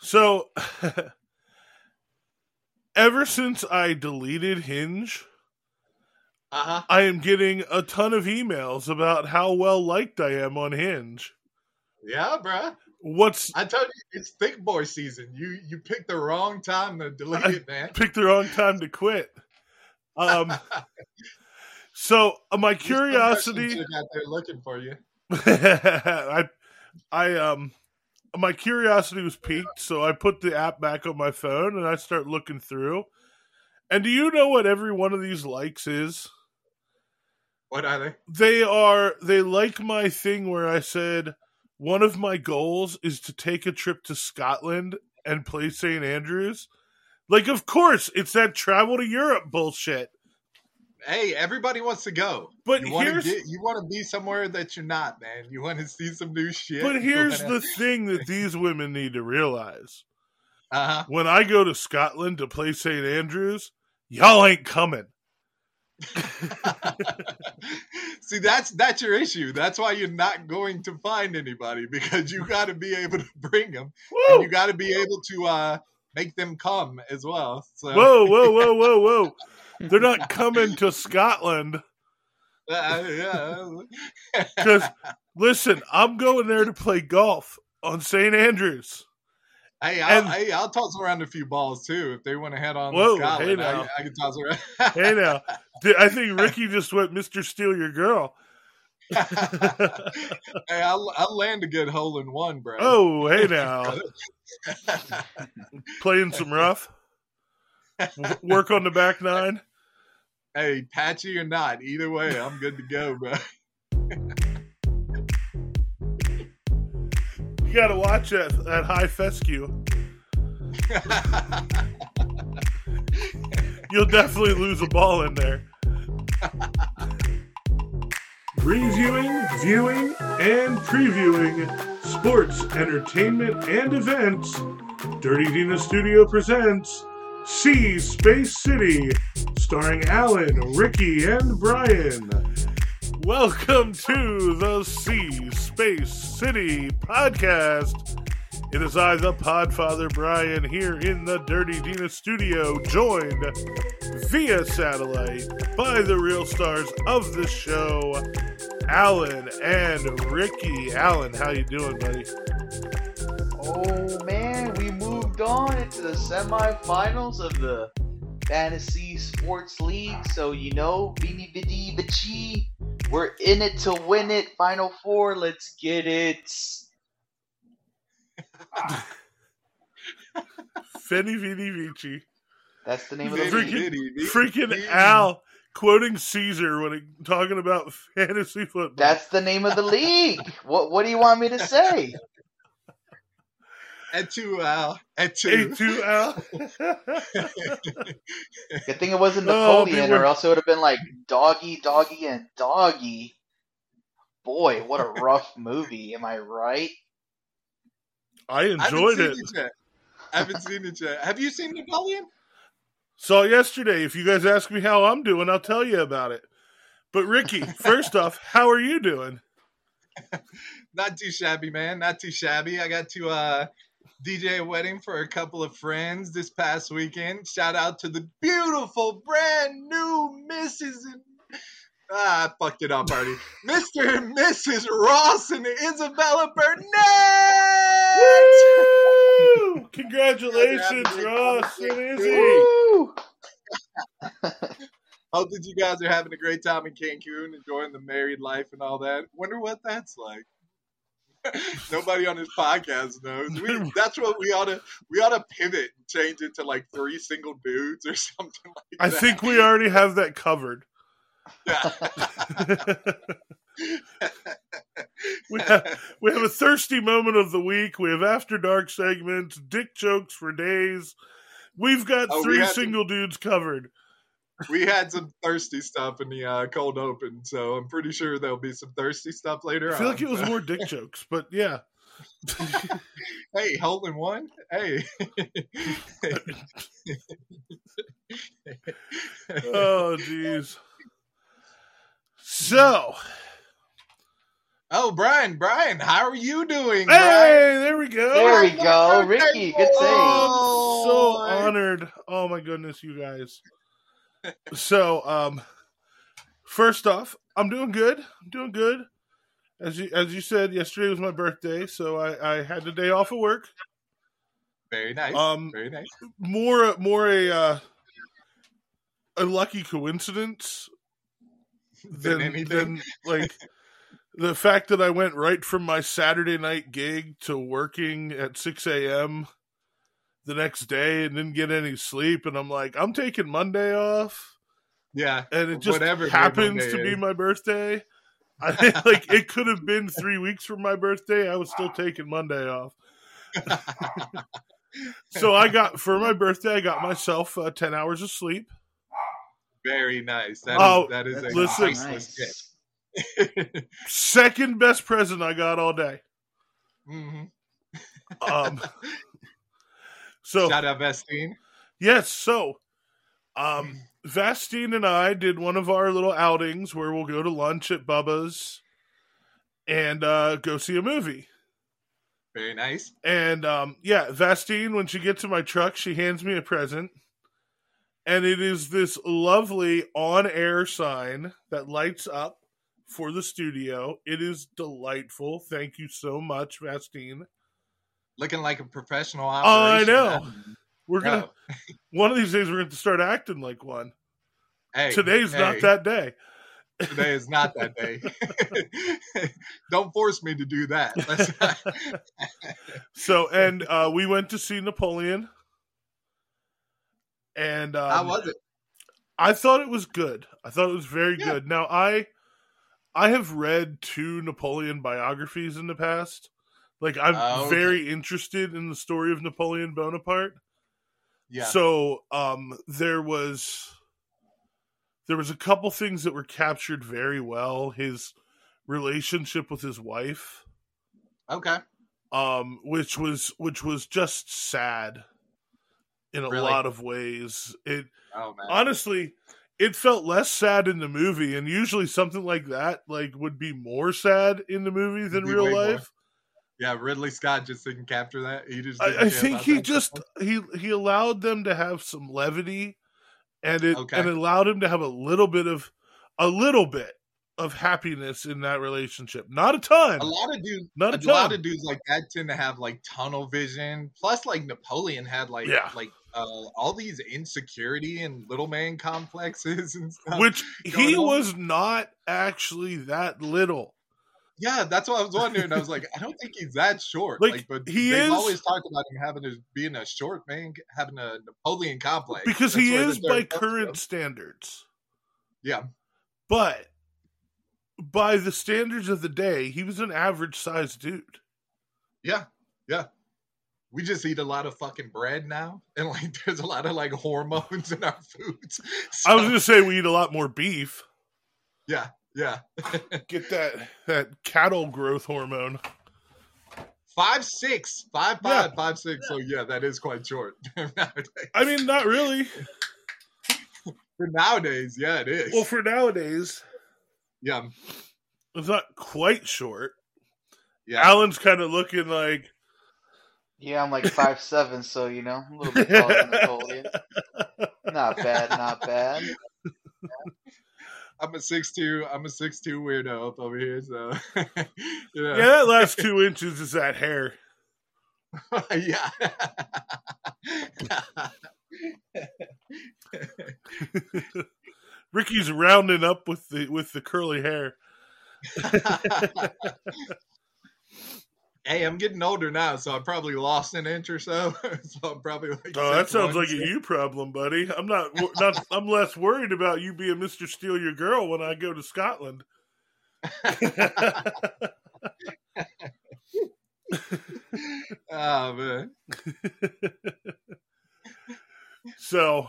So, ever since I deleted Hinge, Uh huh. I am getting a ton of emails about how well liked I am on Hinge. Yeah, bruh. What's I told you it's thick boy season. You you picked the wrong time to delete I- it, man. picked the wrong time to quit? Um, so uh, my curiosity, out there looking for you. I, I um, my curiosity was piqued, so I put the app back on my phone and I start looking through. And do you know what every one of these likes is? What are they? they are they like my thing where I said one of my goals is to take a trip to Scotland and play St. Andrews. Like of course, it's that travel to Europe bullshit. Hey, everybody wants to go. But you want to you want to be somewhere that you're not, man. You want to see some new shit. but here's the thing that these women need to realize. uh huh. When I go to Scotland to play St. Andrews, y'all ain't coming. See, that's that's your issue. That's why you're not going to find anybody because you got to be able to bring them, and you got to be able to uh, make them come as well. So, Whoa, whoa, whoa, whoa, whoa. They're not coming to Scotland. uh, yeah. Because listen, I'm going there to play golf on St. Andrews. Hey, I'll, And- hey, I'll toss around a few balls too if they want to head on Whoa, to Scotland. hey now. I, I can toss around. Hey now, I think Ricky just went Mr. Steal Your Girl. hey, I'll, I'll land a good hole in one, bro. Oh, hey now, playing some rough. Work on the back nine. Hey, patchy or not, either way, I'm good to go, bro. You got to watch that that high fescue. You'll definitely lose a ball in there. Reviewing, viewing, and previewing sports, entertainment, and events. Dirty Dina Studio presents Sea Space City, starring Alan, Ricky, and Bryan. Welcome to the Sea Space City podcast. It is I, the Podfather Bryan, here in the Dirty Dina studio, joined via satellite by the real stars of the show, Alan and Ricky. Alan, how you doing, buddy? Oh man, we moved on into the semifinals of the Fantasy Sports League. So you know, Vini Vidi Vici, we're in it to win it. Final four, let's get it. Fenny Vini Vici. That's the name of the Freaking- league. Itty Freaking bitty. Al quoting Caesar when he, talking about fantasy football. That's the name of the league. What What do you want me to say? Et tu, Al. Et tu. A2 Al. Good thing it wasn't Oh, Napoleon, they or else it would have been like doggy, doggy, and doggy. Boy, what a rough movie. Am I right? I I enjoyed seen it. it yet. I haven't seen it yet. Have you seen Napoleon? Saw it yesterday. If you guys ask me how I'm doing, I'll tell you about it. But Ricky, first off, how are you doing? Not too shabby, man. Not too shabby. I got to uh, DJ wedding for a couple of friends this past weekend. Shout out to the beautiful, brand new Mrs. and- Ah, I fucked it up already. Mr. and Mrs. Ross and Isabella Burnett! Woo! Congratulations, Ross and Izzy. Woo! Hope that you guys are having a great time in Cancun, enjoying the married life and all that. Wonder what that's like. Nobody on this podcast knows. We, that's what we ought to we ought to pivot and change it to like three single dudes or something like I that. think we already have that covered. Yeah. we, have, we have a thirsty moment of the week. We have after dark segments, dick jokes for days. We've got Oh, we three to- single dudes covered. We had some thirsty stuff in the uh, cold open, so I'm pretty sure there'll be some thirsty stuff later I feel on. like it was more dick jokes, but yeah. hey, hole in one. Hey. Oh, jeez. So, Oh, Bryan, Bryan, how are you doing, Hey, Bryan? there we go. There we go, Ricky. Good save. Oh, so boy. honored. Oh my goodness, you guys. So, um, first off, I'm doing good. I'm doing good. As you as you said, yesterday was my birthday, so I, I had the day off of work. Very nice. Um, Very nice. more more a uh, a lucky coincidence Than than, anything. than like the fact that I went right from my Saturday night gig to working at six a.m. the next day and didn't get any sleep, and I'm like, I'm taking Monday off, Yeah. and it just happens to be my birthday. I, like it could have been three weeks from my birthday. I was still taking Monday off. So I got for my birthday, I got myself uh, ten hours of sleep. Very nice. That is Oh, that is a listen. Nice. Second best present I got all day. hmm Um, so Shout out Vestine. yes, so um, Vastine and I did one of our little outings where we'll go to lunch at Bubba's and uh, go see a movie. Very nice. And um, yeah, Vastine, when she gets in my truck, she hands me a present. And it is this lovely on air sign that lights up for the studio. It is delightful. Thank you so much, Vastine. Looking like a professional operation. Oh, I know. We're gonna one of these days we're gonna start acting like one. hey, Today's not that day. Today is not that day. Don't force me to do that. So and uh, we went to see Napoleon. And um, How was it? I thought it was good. I thought it was very Yeah. good. Now I I have read two Napoleon biographies in the past. Like I'm Oh, okay. very interested in the story of Napoleon Bonaparte. Yeah. So um there was there was a couple things that were captured very well. His relationship with his wife, okay. um, which was which was just sad in a Really? lot of ways. It Oh man. honestly it felt less sad in the movie and usually something like that like would be more sad in the movie than real life yeah, Ridley Scott just didn't capture that. He just. I, I think he just he he allowed them to have some levity and it Okay. and it allowed him to have a little bit of a little bit of happiness in that relationship not a ton A lot of dudes, not a a lot of dudes like that tend to have like tunnel vision. Plus, like Napoleon had like Yeah. like uh, all these insecurity and little man complexes and stuff. which he on. was not actually that little yeah, that's what I was wondering. I was like, I don't think he's that short. Like, Like, but he they've is- always talked about him having a, being a short man, having a Napoleon complex. because That's he is by current from. standards Yeah, But by the standards of the day, he was an average sized dude. yeah, yeah. We just eat a lot of fucking bread now, and like there's a lot of like hormones in our foods. I was So, gonna say we eat a lot more beef. yeah, yeah. Get that that cattle growth hormone. Five six, five Yeah. five, five six. So yeah, that is quite short. nowadays. I mean, not really. For nowadays, yeah, it is. Well, for nowadays, yeah, it's not quite short. yeah. Alan's kind of looking like Yeah, I'm like five seven, so you know, a little bit taller than Napoleon. Not bad, not bad. I'm a six two. I'm a six two weirdo up over here. So yeah. That last two inches is that hair. yeah. Ricky's rounding up with the with the curly hair. Hey, I'm getting older now, so I probably lost an inch or so. so I'm probably like. Oh, that sounds 6'1", like a you problem, buddy. I'm not not. I'm less worried about you being Mister Steal Your Girl when I go to Scotland. oh man. so,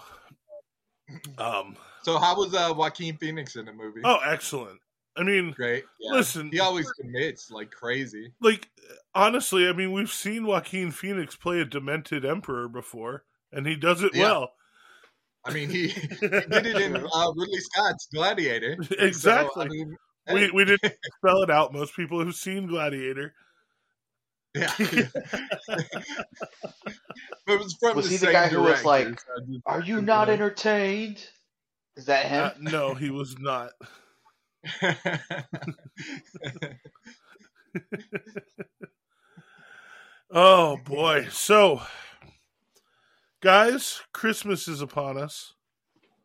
um, So how was uh, Joaquin Phoenix in the movie? oh, excellent. I mean, great. Yeah. listen, he always commits like crazy. like honestly, I mean, we've seen Joaquin Phoenix play a demented emperor before, and he does it Yeah. well. I mean, he, he did it in uh, Ridley Scott's Gladiator. So, exactly. I mean, we we didn't spell it out. Most people have seen Gladiator. Yeah. but it was from Was the he the same guy who was like, so just- Are you not entertained? Is that him? Uh, no, he was not. Oh boy. So, guys, Christmas is upon us.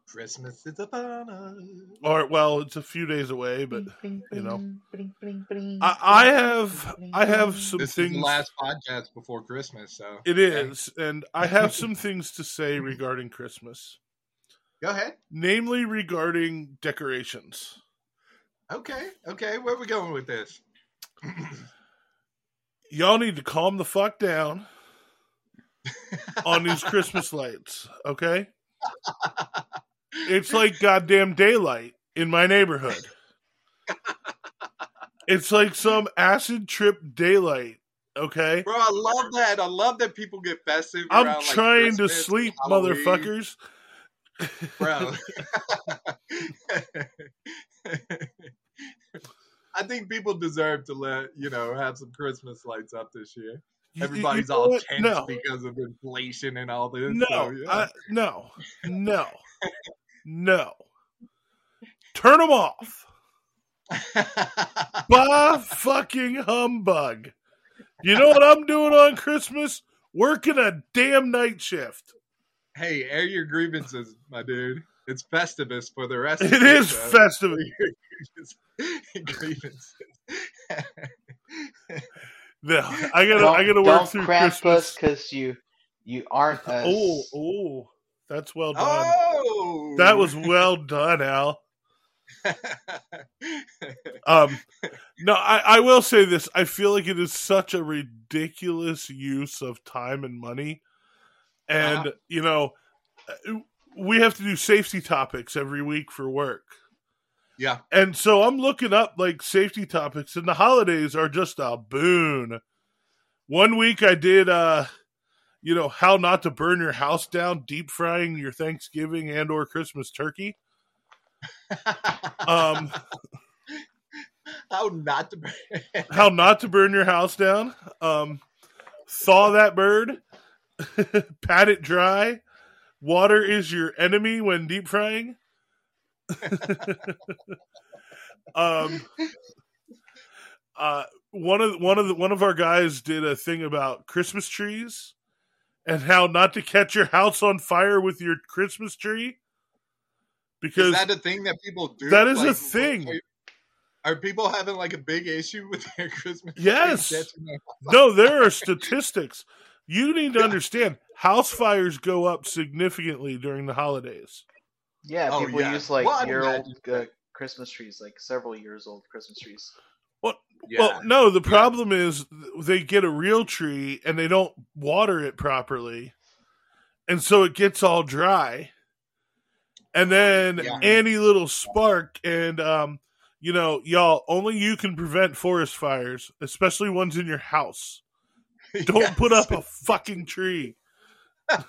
Christmas is upon us. Or well, it's a few days away, but you know. I, I have I have some This is things. the last podcast before Christmas, so It is, and I have some things to say regarding Christmas, Go ahead. namely regarding decorations. Okay, okay. Where are we going with this? Y'all need to calm the fuck down on these Christmas lights, okay? It's like goddamn daylight in my neighborhood. It's like some acid trip daylight, okay? Bro, I love that. I love that people get festive. I'm around, like, trying to sleep, Halloween. motherfuckers. bro. I think people deserve to let you know have some Christmas lights up this year. You- you Everybody's know all tense No, because of inflation and all this. no, so, yeah. I, no, no, no. Turn them off. Bah fucking humbug. You know what I'm doing on Christmas? Working a damn night shift. hey, air your grievances, my dude. It's Festivus for the rest. of It you, is festive. grievances. No, I gotta, don't, I gotta work through cramp Christmas. because you you aren't us. Oh, oh, that's well done. oh, That was well done, Al. Um, no, I, I will say this. I feel like it is such a ridiculous use of time and money. And, Uh-huh. you know, uh, we have to do safety topics every week for work. Yeah. And so I'm looking up like safety topics, and the holidays are just a boon. One week I did, uh, you know, how not to burn your house down, deep frying your Thanksgiving and or Christmas turkey. Um, How not to? burn how not to burn your house down. Um, thaw that bird, pat it dry. Water is your enemy when deep frying. um, uh, one of one of the one of our guys did a thing about Christmas trees and how not to catch your house on fire with your Christmas tree. Because is that a thing that people do? That is a thing. Are, are people having like a big issue with their Christmas? Yes. no, there are statistics. You need to understand house fires go up significantly during the holidays. Yeah, Oh, people yeah. use like Well, year old uh, Christmas trees, like several years old Christmas trees. Yeah. Well, no, the problem is they get a real tree and they don't water it properly. And so it gets all dry. And then Yeah. any little spark and um you know, y'all, only you can prevent forest fires, especially ones in your house. Don't put up a fucking tree. or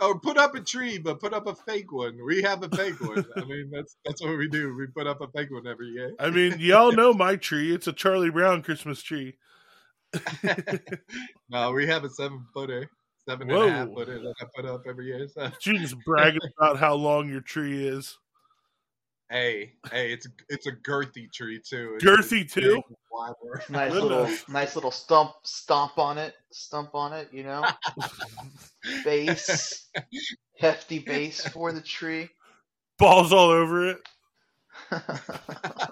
oh, put up a tree, but put up a fake one. We have a fake one. I mean, that's that's what we do. We put up a fake one every year. I mean, y'all know my tree. It's a Charlie Brown Christmas tree. no, we have a seven footer, seven and a half Whoa. footer that I put up every year. So You just bragging about how long your tree is. Hey, hey, it's it's a girthy tree too. It's Girthy, too? big. Nice Good little, nice little stump, stomp on it, stump on it. You know, base, hefty base for the tree. Balls all over it. I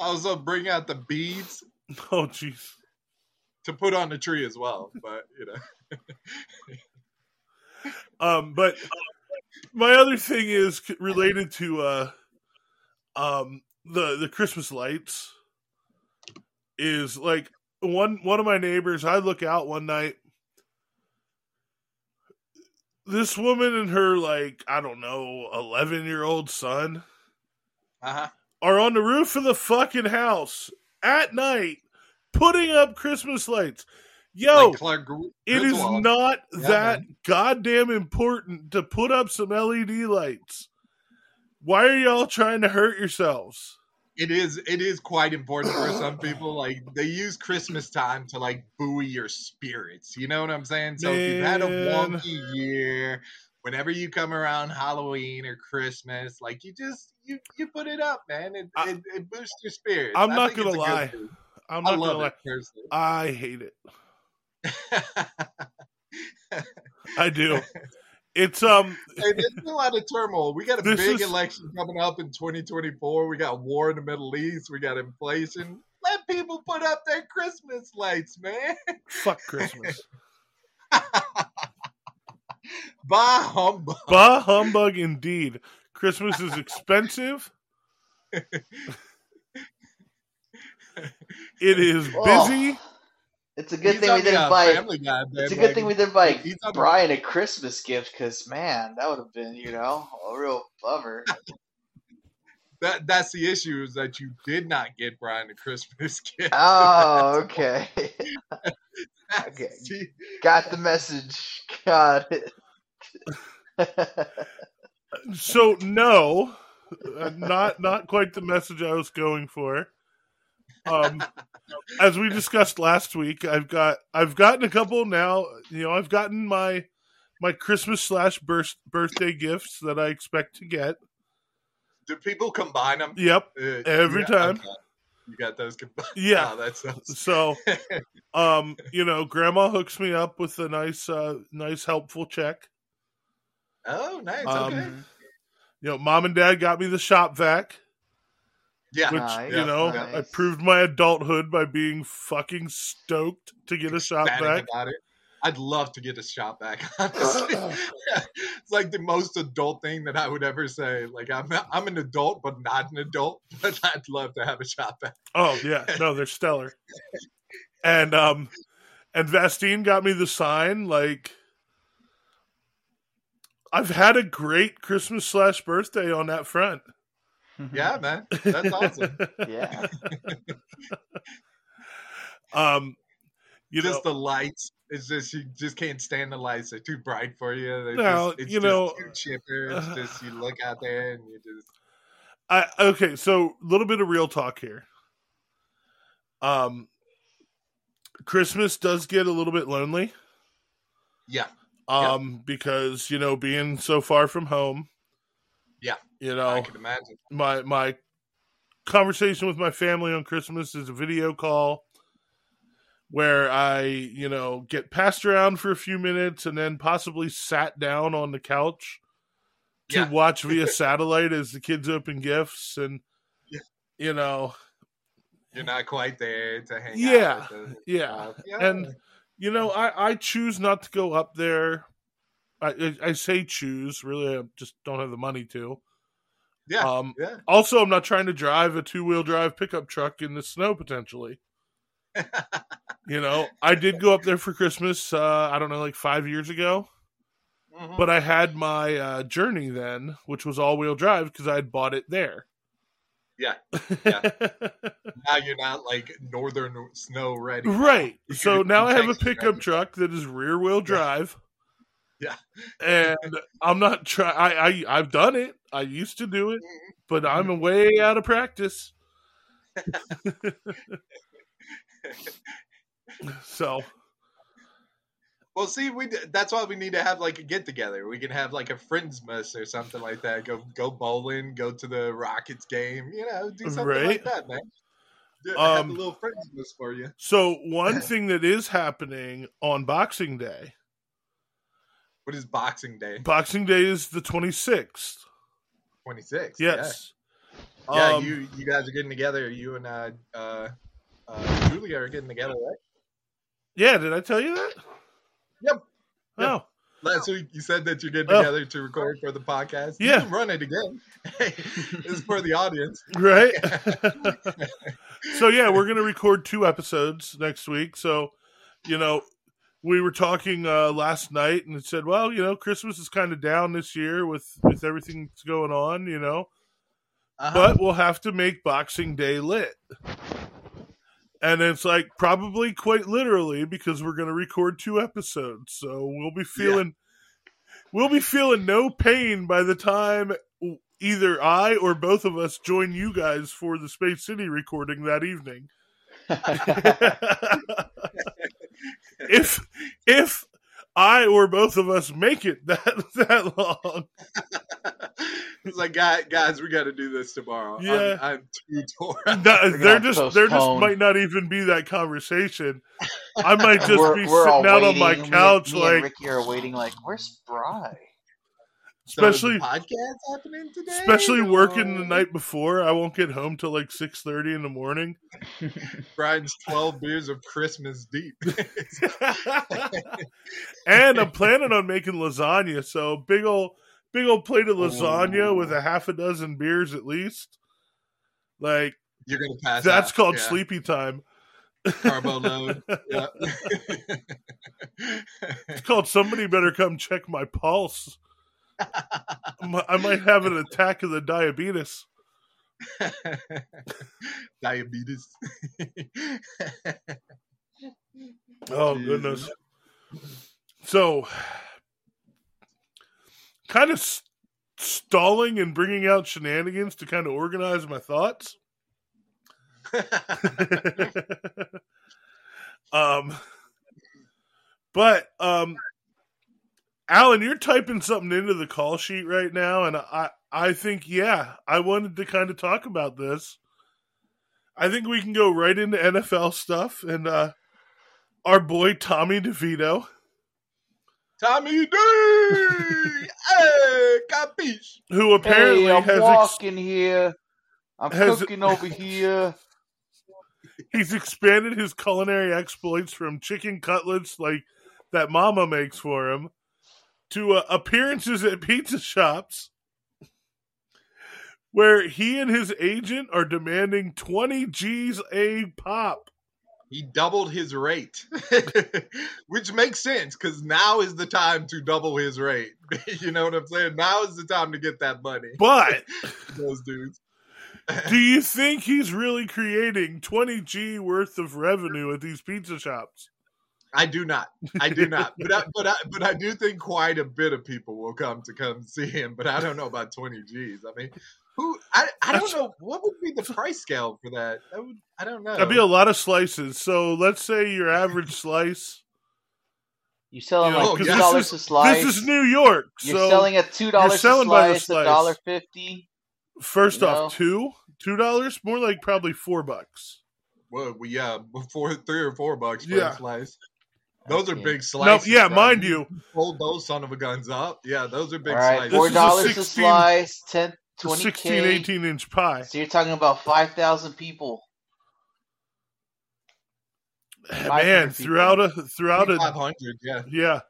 also bring out the beads Oh, jeez. to put on the tree as well. But you know, Um, but my other thing is related to uh, um, the the Christmas lights. Is like one one of my neighbors. I look out one night. This woman and her like I don't know eleven year old son uh huh. are on the roof of the fucking house at night putting up Christmas lights. Yo, like Clark it is not Yeah, that man. goddamn important to put up some LED lights. Why are y'all trying to hurt yourselves? it is it is quite important for some people. Like they use Christmas time to like buoy your spirits. You know what I'm saying? So if you've had a wonky year, whenever you come around Halloween or Christmas, like you just you you put it up, man. It I- it, it boosts your spirits. I'm I not gonna it's a good lie. I'm I not gonna lie. personally. I hate it. I do. It's um hey, there's a lot of turmoil. We got a big is- election coming up in 2024. We got war in the Middle East. We got inflation. Let people put up their Christmas lights, man. fuck Christmas. Bah humbug. bah humbug indeed. Christmas is expensive. it is busy. Oh, it's a good He's thing we didn't buy. Family Guy, man. It's a good Like, thing we didn't buy he's Brian a Christmas gift because man, that would have been you know a real bummer. that that's the issue is that you did not get Bryan a Christmas gift. Oh, okay. okay. Got the message. Got it. So no, uh, not not quite the message I was going for. Um, as we discussed last week, I've got I've gotten a couple now. You know, I've gotten my my Christmas slash birth, birthday gifts that I expect to get. do people combine them? Yep. Uh, Every yeah, time. okay. You got those combined. Yeah. Oh, that sounds. So, um, you know, Grandma hooks me up with a nice, uh, nice helpful check. Oh, nice. Um, okay. You know, Mom and Dad got me the shop vac. Yeah. which Nice, you know nice. I proved my adulthood by being fucking stoked to get a shot ecstatic back. about it. I'd love to get a shop vac. Honestly, it's like the most adult thing that I would ever say. Like I'm, I'm an adult, but not an adult. But I'd love to have a shop vac. Oh yeah, no, they're stellar. And um, and Vastine got me the sign. Like, I've had a great Christmas slash birthday on that front. Yeah, man, that's awesome. Yeah. um, you just know, the lights. It's just you just can't stand the lights. They're too bright for you. They're No, just, it's you just know, too chipper. It's just you look out there and you just I okay, so a little bit of real talk here. Um, Christmas does get a little bit lonely. yeah. um because you know being so far from home Yeah. you I know can imagine. my my conversation with my family on christmas is a video call where i you know get passed around for a few minutes and then possibly sat down on the couch to Yeah. watch via satellite as the kids open gifts and Yeah. you know You're not quite there to hang Yeah, out. With the, yeah yeah. and you know i i choose not to go up there i i, say choose really i just don't have the money to yeah, um yeah. also i'm not trying to drive a two-wheel drive pickup truck in the snow potentially you know i did go up there for christmas uh i don't know like five years ago Mhm. but i had my uh journey then which was all-wheel drive because i had bought it there Yeah, yeah. now you're not like northern snow ready. Right. So now I have a pickup truck that is rear wheel drive. Yeah. And I'm not try I, I I've done it. I used to do it, but I'm way out of practice. so Well, see, we that's why we need to have like a get together. We can have like a friendsmas or something like that. Go go bowling, go to the Rockets game. You know, do something Right. like that, man. Do- have Um, a little friendsmas for you. so one thing that is happening on Boxing Day. What is Boxing Day? Boxing Day is the 26th. Twenty six. Yes. Yeah, yeah Um, you you guys are getting together. You and uh, uh, uh, Julia are getting together, right? Yeah, did I tell you that? Yep. Yep. Oh. Last week you said that you're getting Oh. together to record for the podcast. Yeah. run it again. Hey, this is for the audience. right? so yeah, we're gonna record two episodes next week. So, you know, we were talking uh, last night and it said, well, you know, Christmas is kind of down this year with with everything that's going on, you know, Uh-huh. but we'll have to make Boxing Day lit. And it's like probably quite literally because we're going to record two episodes, so we'll be feeling we'll be feeling no pain by the time either I or both of us join you guys for the Space City recording that evening. if if I or both of us make it that that long, it's like, guys, guys, we got to do this tomorrow. I'm- Yeah. I'm, too torn. that, gonna there just there just might not even be that conversation. I might just we're, be we're sitting out on waiting. my me and- couch, me and like Ricky are waiting. Like, where's Spry? So is especially the podcast happening today. especially working the night before. I won't get home till like six thirty in the morning. Bryan's twelve beers of Christmas deep. and I'm planning on making lasagna, so big old big old plate of lasagna Ooh. with a half a dozen beers at least. Like You're gonna pass. that's out. called Yeah. sleepy time. Carbo load. Yeah. It's called somebody better come check my pulse. I might have an attack of the diabetes. Diabetes. Oh goodness. So, kind of s- stalling and bringing out shenanigans to kind of organize my thoughts. um, but um, Alan, you're typing something into the call sheet right now, and I I think yeah, I wanted to kind of talk about this. I think we can go right into NFL stuff and uh, our boy Tommy DeVito, Tommy D. hey, capiche. who apparently hey, I'm has ex- here. I'm has- cooking over here. he's expanded his culinary exploits from chicken cutlets like that mama makes for him to uh, appearances at pizza shops where he and his agent are demanding 20 G's a pop. He doubled his rate, which makes sense because now is the time to double his rate. you know what I'm saying? Now is the time to get that money. But Those dudes. do you think he's really creating 20 G worth of revenue at these pizza shops? I do not. I do not. But I, but I, but I do think quite a bit of people will come to come see him. But I don't know about 20 G's. I mean, who? I, I don't know. What would be the price scale for that? That would. I don't know. That'd be a lot of slices. So let's say your average slice. You selling You know, like 'cause two this dollars is- a slice. This is New York. You're so selling at two dollars a selling by the slice, a slice. dollar fifty. First You off, two two dollars, more like probably four bucks. Well, we yeah, before three or four bucks for Yeah. a slice. Those are big Now, slices. yeah, bro. mind you, hold those son of a guns up. Yeah, those are big All right, slices. This four is a dollars a 16 slice, 10, a 20 16, k. 18 inch pie. So you're talking about five thousand people. Man, 500 throughout a throughout a 500, yeah. yeah,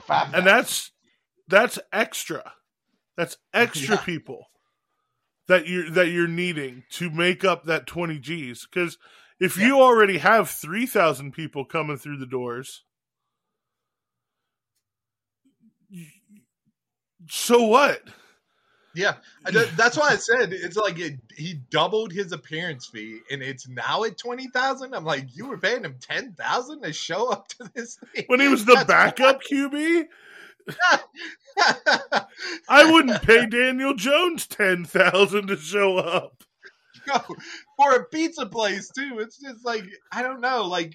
Five and that's that's extra. That's extra Yeah. people that you're that you're needing to make up that twenty G's. Because if you already have three thousand people coming through the doors, so what? Yeah, that's why I said it's like it, he doubled his appearance fee, and it's now at twenty thousand. I'm like, you were paying him ten thousand to show up to this thing When he was the That's backup QB, I wouldn't pay Daniel Jones ten thousand to show up. For a pizza place too. It's just like I don't know, like,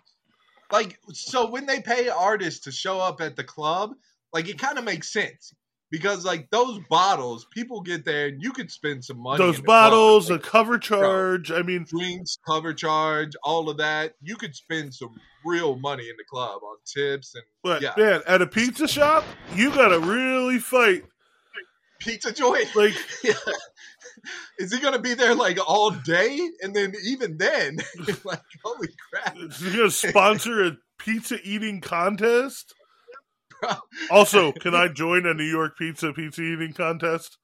like so when they pay artists to show up at the club, like it kind of makes sense because like those bottles, people get there and you could spend some money. Those the club. bottles, a Like, cover charge. I mean, drinks, cover charge, all of that. You could spend some real money in the club on tips and but yeah, man, at a pizza shop, you gotta really fight. pizza joint. Like, Yeah. Is he gonna be there like all day? And then even then, like holy crap, is he gonna sponsor a pizza eating contest? Also, can I join a New York pizza pizza eating contest?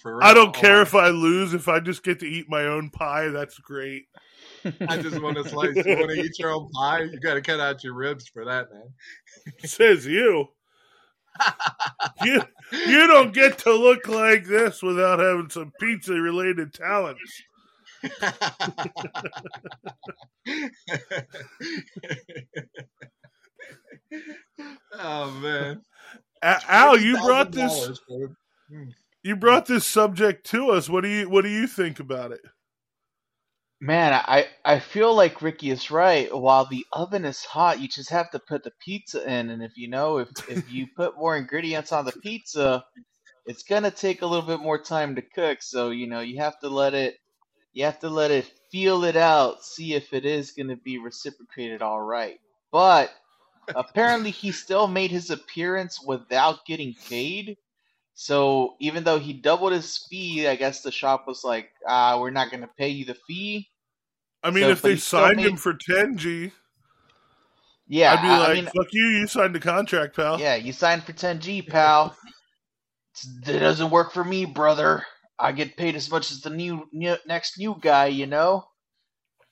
for real. I don't Oh care my if I lose. If I just get to eat my own pie, that's great. I just want to slice. You want to eat your own pie? You got to cut out your ribs for that, man. Says you. You you don't get to look like this without having some pizza related talents. oh man, Al, you brought this $20,000 you brought this subject to us. What do you What do you think about it? Man, I I feel like Ricky is right. While the oven is hot, you just have to put the pizza in, and if you know if if you put more ingredients on the pizza, it's gonna take a little bit more time to cook. So you know you have to let it you have to let it feel it out, see if it is gonna be reciprocated all right. But apparently, he still made his appearance without getting paid. So even though he doubled his fee, I guess the shop was like, "Ah, we're not going to pay you the fee." I mean, So, if they signed made- him for 10G, Yeah, I'd be like, I mean, fuck you, you signed a contract, pal. yeah, you signed for 10G, pal. It doesn't work for me, brother. I get paid as much as the new, new next new guy, you know.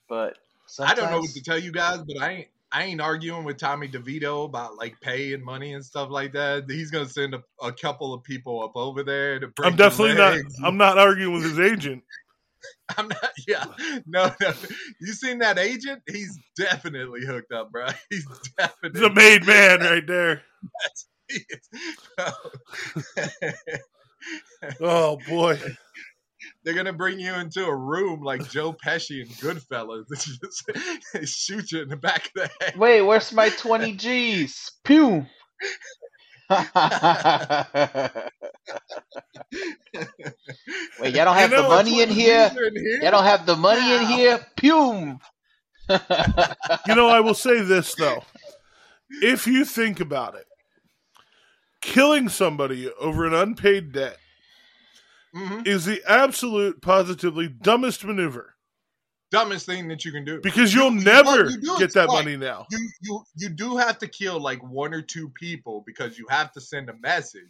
But I don't know what to tell you guys, but I ain't I ain't arguing with Tommy DeVito about like pay and money and stuff like that. He's gonna send a, a couple of people up over there to I'm definitely not. I'm not arguing with his agent. I'm not. Yeah, no, no. You seen that agent? He's definitely hooked up, bro. He's definitely. He's a made man right there. he. Oh boy. They're gonna bring you into a room like Joe Pesci and Goodfellas and just shoot you in the back of the head. Wait, where's my 20 G's? Pew! Wait, y'all don't have You the money in here? You're in here? Y'all don't have the money in here? Pew! You know, I will say this though. If you think about it, killing somebody over an unpaid debt Mhm. is the absolute, positively dumbest maneuver dumbest thing that you can do. because you'll You- never you do get that like- money now. you you you do have to kill like one or two people because you have to send a message.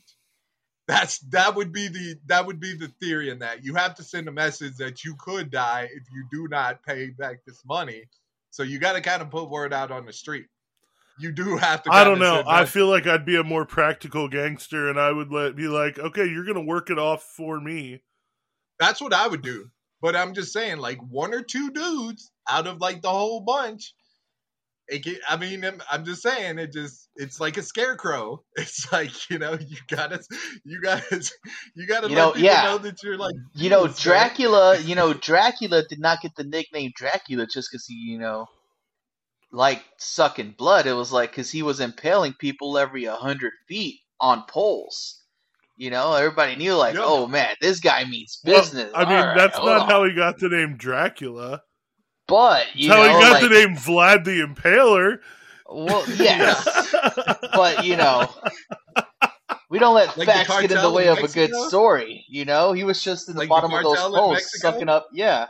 That's that would be the that would be the theory in that you have to send a message that you could die if you do not pay back this money. So you got to kind of put word out on the street. You do have to. I don't know. I feel like I'd be a more practical gangster, and I would let be like, okay, you're gonna work it off for me. that's what I would do. But I'm just saying, like one or two dudes out of like the whole bunch. It get, I mean, I'm, I'm just saying, it just it's like a scarecrow. It's like you know, you gotta, you gotta, you gotta You let know, people yeah. know that you're like, You know, Dracula, you know, Dracula did not get the nickname Dracula just because he, you know, liked sucking blood. It was like because he was impaling people every a hundred feet on poles. You know, everybody knew, like, Yeah. oh man, this guy means Well, business. I mean, All right, that's not on. how he got the name Dracula. But you how know, he got like, the name Vlad the Impaler. well, yes, but you know, we don't let Like facts get in the way in of a good story. You know, he was just in the Like the bottom of those cartel in holes, Mexico? sucking up. Yeah,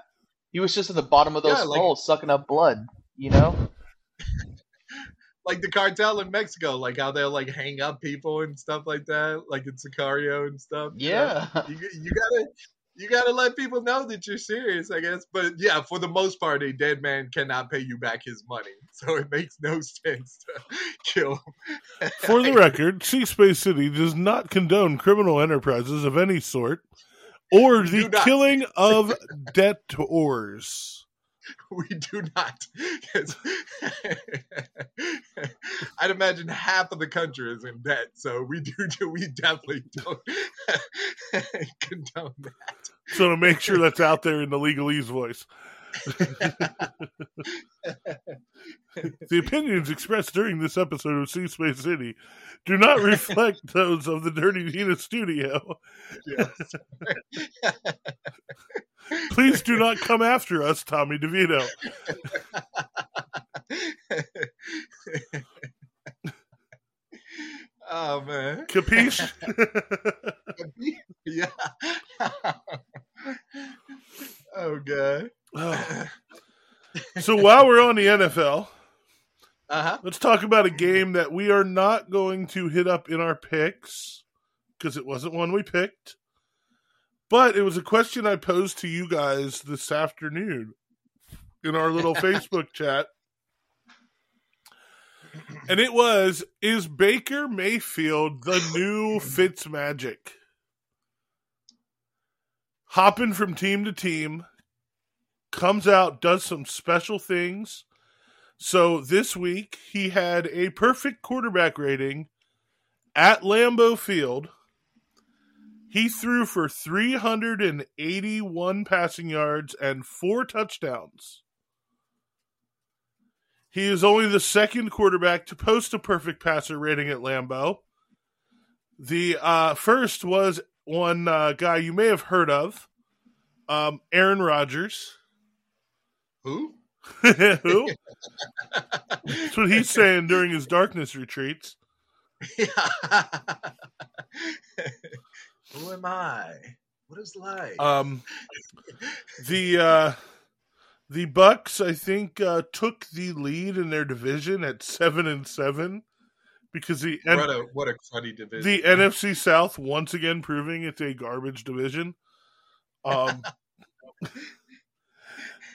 he was just in the bottom of those Yeah, like- sucking up blood. You know, like the cartel in Mexico, like how they'll like hang up people and stuff like that, like in Sicario and stuff. you know? yeah. you, you gotta you gotta let people know that you're serious, I guess. But yeah, for the most part, a dead man cannot pay you back his money, so it makes no sense to kill. For the record, Sea Space City does not condone criminal enterprises of any sort or the killing of debtors. We do not. I'd imagine half of the country is in debt, so we do. do we definitely don't condone that. So to make sure that's out there in the legalese voice. the opinions expressed during this episode of Sea Space City do not reflect those of the Dirty Dina studio. Yes. Please do not come after us, Tommy DeVito. Oh man. Capiche? yeah. oh god. Oh. so while we're on the NFL, Uh huh. let's talk about a game that we are not going to hit up in our picks because it wasn't one we picked. But it was a question I posed to you guys this afternoon in our little Facebook chat. And it was Is Baker Mayfield the new Fitz Magic? Hopping from team to team, comes out, does some special things. So this week, he had a perfect quarterback rating at Lambeau Field. He threw for 381 passing yards and four touchdowns. He is only the second quarterback to post a perfect passer rating at Lambeau. The uh, first was one uh, guy you may have heard of, um, Aaron Rodgers. Who? Who? That's what he's saying during his darkness retreats. Who am I? What is life? Um, the uh, the Bucks, I think, uh, took the lead in their division at seven and seven because the what a what a cruddy division. the NFC South once again proving it's a garbage division. Um,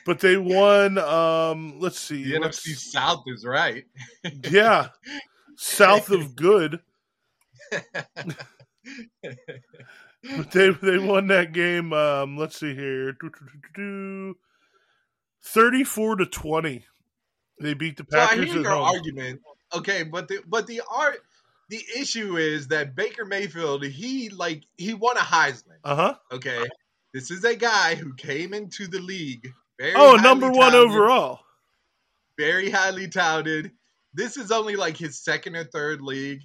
but they won. Um, let's see, the NFC South is right. yeah, south of good. But they they won that game. Um, let's see here, thirty-four to twenty. They beat the Packers. So I hear your home. argument. Okay, but the but the art the issue is that Baker Mayfield he like he won a Heisman. Uh huh. Okay, this is a guy who came into the league very Oh, number one touted, overall. very highly touted. This is only like his second or third league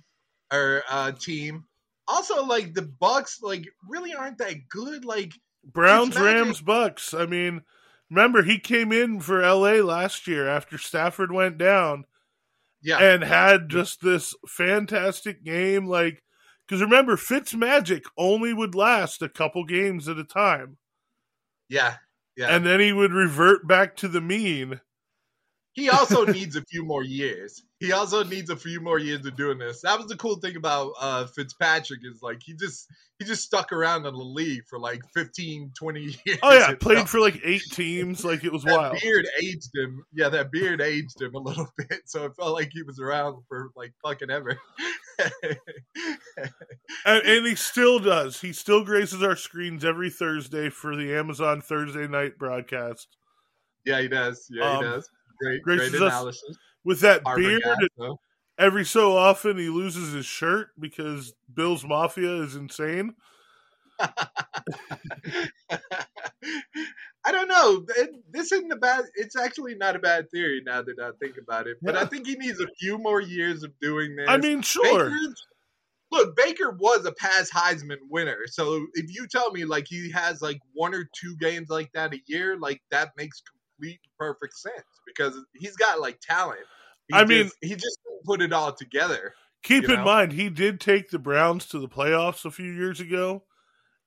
or uh, team. Also, like the Bucks, like really aren't that good. Like Browns, Rams, Bucks. I mean, remember he came in for L.A. last year after Stafford went down yeah, and had just this fantastic game. Like, because remember, Fitz magic only would last a couple games at a time, yeah, yeah. and then he would revert back to the mean. He also needs a few more years. He also needs a few more years of doing this. That was the cool thing about uh, Fitzpatrick is like he just he just stuck around in the league for like 15, 20 years. Oh yeah, played for like eight teams. Like it was that wild. beard aged him. Yeah, that beard aged him a little bit, so it felt like he was around for like fucking ever. And, and he still does. He still graces our screens every Thursday for the Amazon Thursday night broadcast. yeah, he does. Yeah, Um, he does. Great, great us analysis. With that beard, every so often he loses his shirt because Bill's Mafia is insane. I don't know. It- This isn't a bad. It's actually not a bad theory now that I think about it. But I think he needs a few more years of doing this. I mean, sure. Look, Baker was a past Heisman winner. So if you tell me like he has like one or two games like that a year, like that makes complete perfect sense because he's got like talent. He I mean- he just didn't put it all together. Keep in know? mind, he did take the Browns to the playoffs a few years ago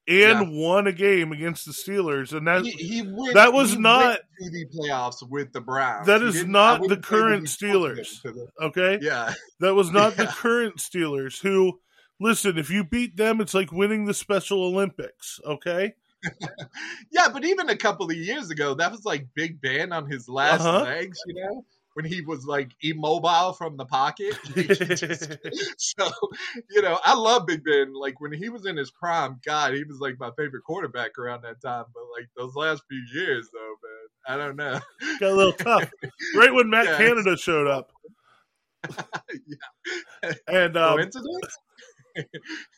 and won a game against the Steelers. And that He, he went, that was not- the playoffs with the Browns. That is not the current Steelers. the- okay? Yeah, That was not the current Steelers who listen, if you beat them, it's like winning the Special Olympics, okay? yeah, but even a couple of years ago, that was like Big Ben on his last Uh-huh. legs, you know, when he was like immobile from the pocket. Just- so, you know, I love Big Ben. Like when he was in his prime, God, he was like my favorite quarterback around that time. But like those last few years, though, man, I don't know. Got a little tough. Right when Matt Yeah. Canada showed up. yeah. And um, Coincidence?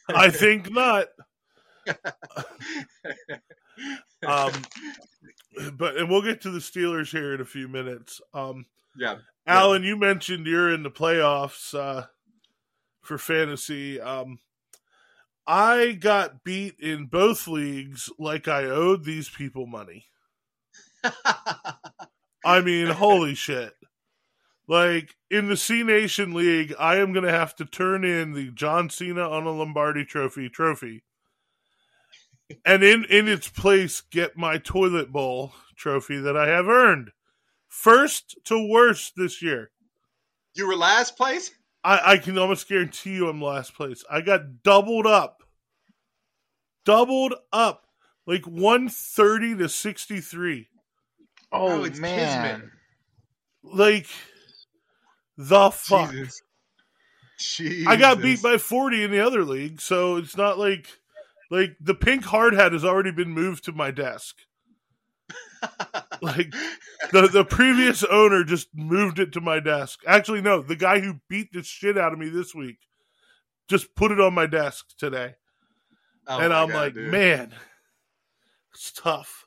I think not. Um, but and we'll get to the Steelers here in a few minutes. Um, yeah. Alan, you mentioned you're in the playoffs uh, for fantasy. Um, I got beat in both leagues like I owed these people money. I mean, holy shit. Like in the C Nation League, I am going to have to turn in the John Cena on a Lombardi trophy trophy. And in in its place get my toilet bowl trophy that I have earned. First to worst this year. You were last place? I, I can almost guarantee you I'm last place. I got doubled up. Doubled up. Like 130 to 63. Oh, Oh, it's man. Kismet. Like the fuck. Jesus. Jesus. I got beat by 40 in the other league, so it's not like like the pink hard hat has already been moved to my desk. Like the the previous owner just moved it to my desk. Actually, no, the guy who beat the shit out of me this week just put it on my desk today. Oh and I'm God, like, dude. man, it's tough.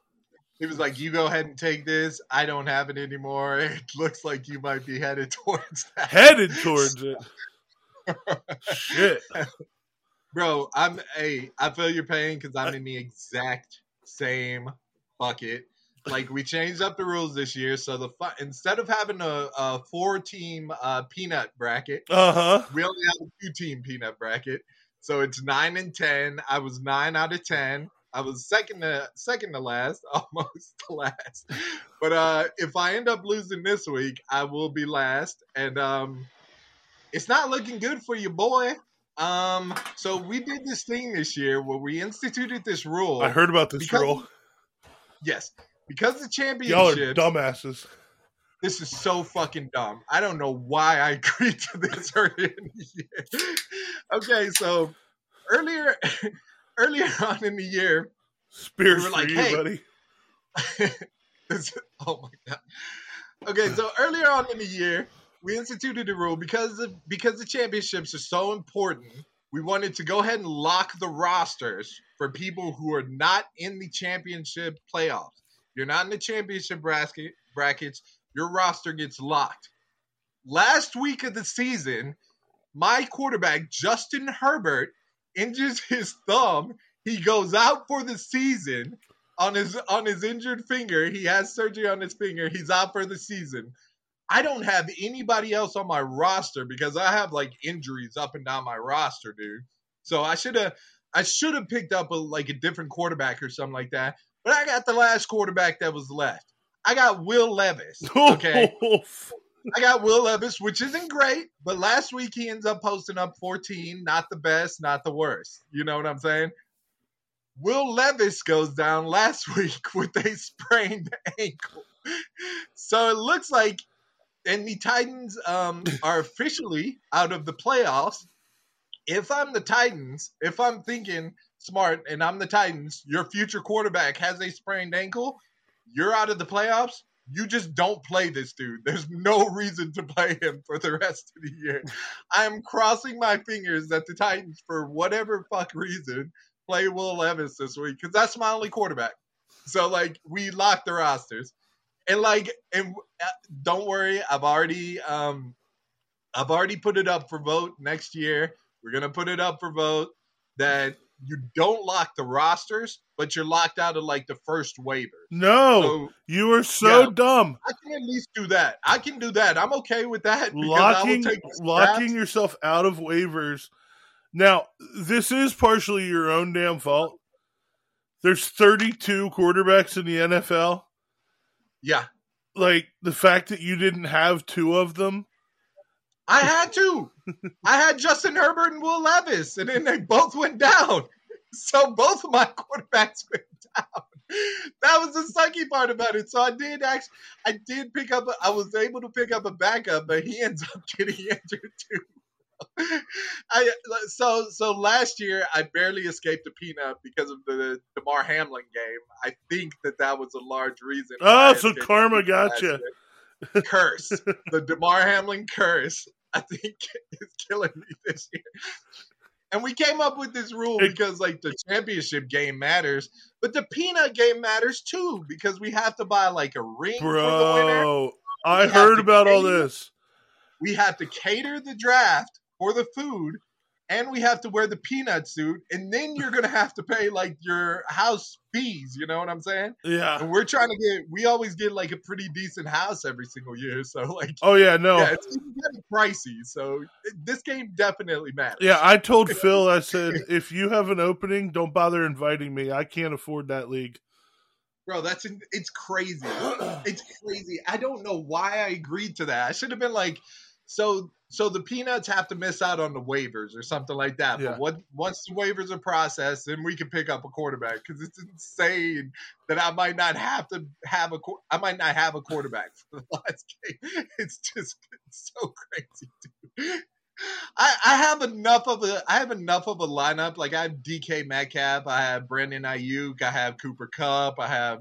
He was like, "You go ahead and take this. I don't have it anymore. It looks like you might be headed towards that." Headed towards it. Shit. Bro, I'm hey, I feel your pain because I'm in the exact same bucket. Like we changed up the rules this year, so the instead of having a, a four team uh, peanut bracket, Uh huh. we only have a two team peanut bracket. So it's nine and ten. I was nine out of ten. I was second to second to last, almost to last. But uh, if I end up losing this week, I will be last, and um, it's not looking good for you, boy. Um, so we did this thing this year where we instituted this rule. I heard about this because- rule. yes, because the Y'all are dumbasses. This is so fucking dumb. I don't know why I agreed to this earlier in the year. Okay, so earlier earlier on in the year, Spears We were for like, you, hey. buddy. this, oh my god. Okay, so earlier on in the year, we instituted a rule because of, because the championships are so important. We wanted to go ahead and lock the rosters for people who are not in the championship playoffs. You're not in the championship bracket brackets. Your roster gets locked. Last week of the season, my quarterback Justin Herbert injures his thumb. He goes out for the season on his on his injured finger. He has surgery on his finger. He's out for the season. I don't have anybody else on my roster because I have like injuries up and down my roster, dude. So I should have I should have picked up a like a different quarterback or something like that. But I got the last quarterback that was left. I got Will Levis. Okay. I got Will Levis, which isn't great, but last week he ends up posting up 14. Not the best, not the worst. You know what I'm saying? Will Levis goes down last week with a sprained ankle. So it looks like, and the Titans um, are officially out of the playoffs. If I'm the Titans, if I'm thinking smart and I'm the Titans, your future quarterback has a sprained ankle, you're out of the playoffs you just don't play this dude. There's no reason to play him for the rest of the year. I'm crossing my fingers that the Titans, for whatever fuck reason, play Will Levis this week because that's my only quarterback. So like we locked the rosters, and like and uh, don't worry, I've already um I've already put it up for vote next year. We're gonna put it up for vote that you don't lock the rosters, but you're locked out of like the first waiver. No, So you are so Yeah. dumb. I can at least do that. I can do that. I'm okay with that. because I will Locking locking yourself out of waivers. Now, this is partially your own damn fault. There's 32 quarterbacks in the NFL. Yeah, Like the fact that you didn't have two of them. I had to. I had Justin Herbert and Will Levis, and then they both went down. So both of my quarterbacks went down. That was the sucky part about it. So I did actually, I did pick up. A, I was able to pick up a backup, but he ends up getting injured too. I so so last year I barely escaped a peanut because of the Damar Hamlin game. I think that that was a large reason. Oh, so karma got last you. Curse the Damar Hamlin curse. I think is killing me this year. And we came up with this rule because like the championship game matters, but the peanut game matters too because we have to buy like a ring for the winner. Bro, I heard about all this. We have to cater the draft for the food, and we have to wear the peanut suit, and then you're gonna have to pay like your house fees. You know what I'm saying? Yeah. And we're trying to get. We always get like a pretty decent house every single year, so like. Oh yeah, no. Yeah, it's getting pricey, so this game definitely matters. Yeah, I told Phil, I said, if you have an opening, don't bother inviting me. I can't afford that league. bro, that's in, it's crazy. It's crazy. I don't know why I agreed to that. I should have been like, so so the peanuts have to miss out on the waivers or something like that. Yeah. But what once the waivers are processed, then we can pick up a quarterback because it's insane that I might not have to have a I might not have a quarterback for the last game. It's just it's so crazy, dude. I, I have enough of a I have enough of a lineup. Like I have DK Metcalf, I have Brandon Aiyuk, I have Cooper Kupp, I have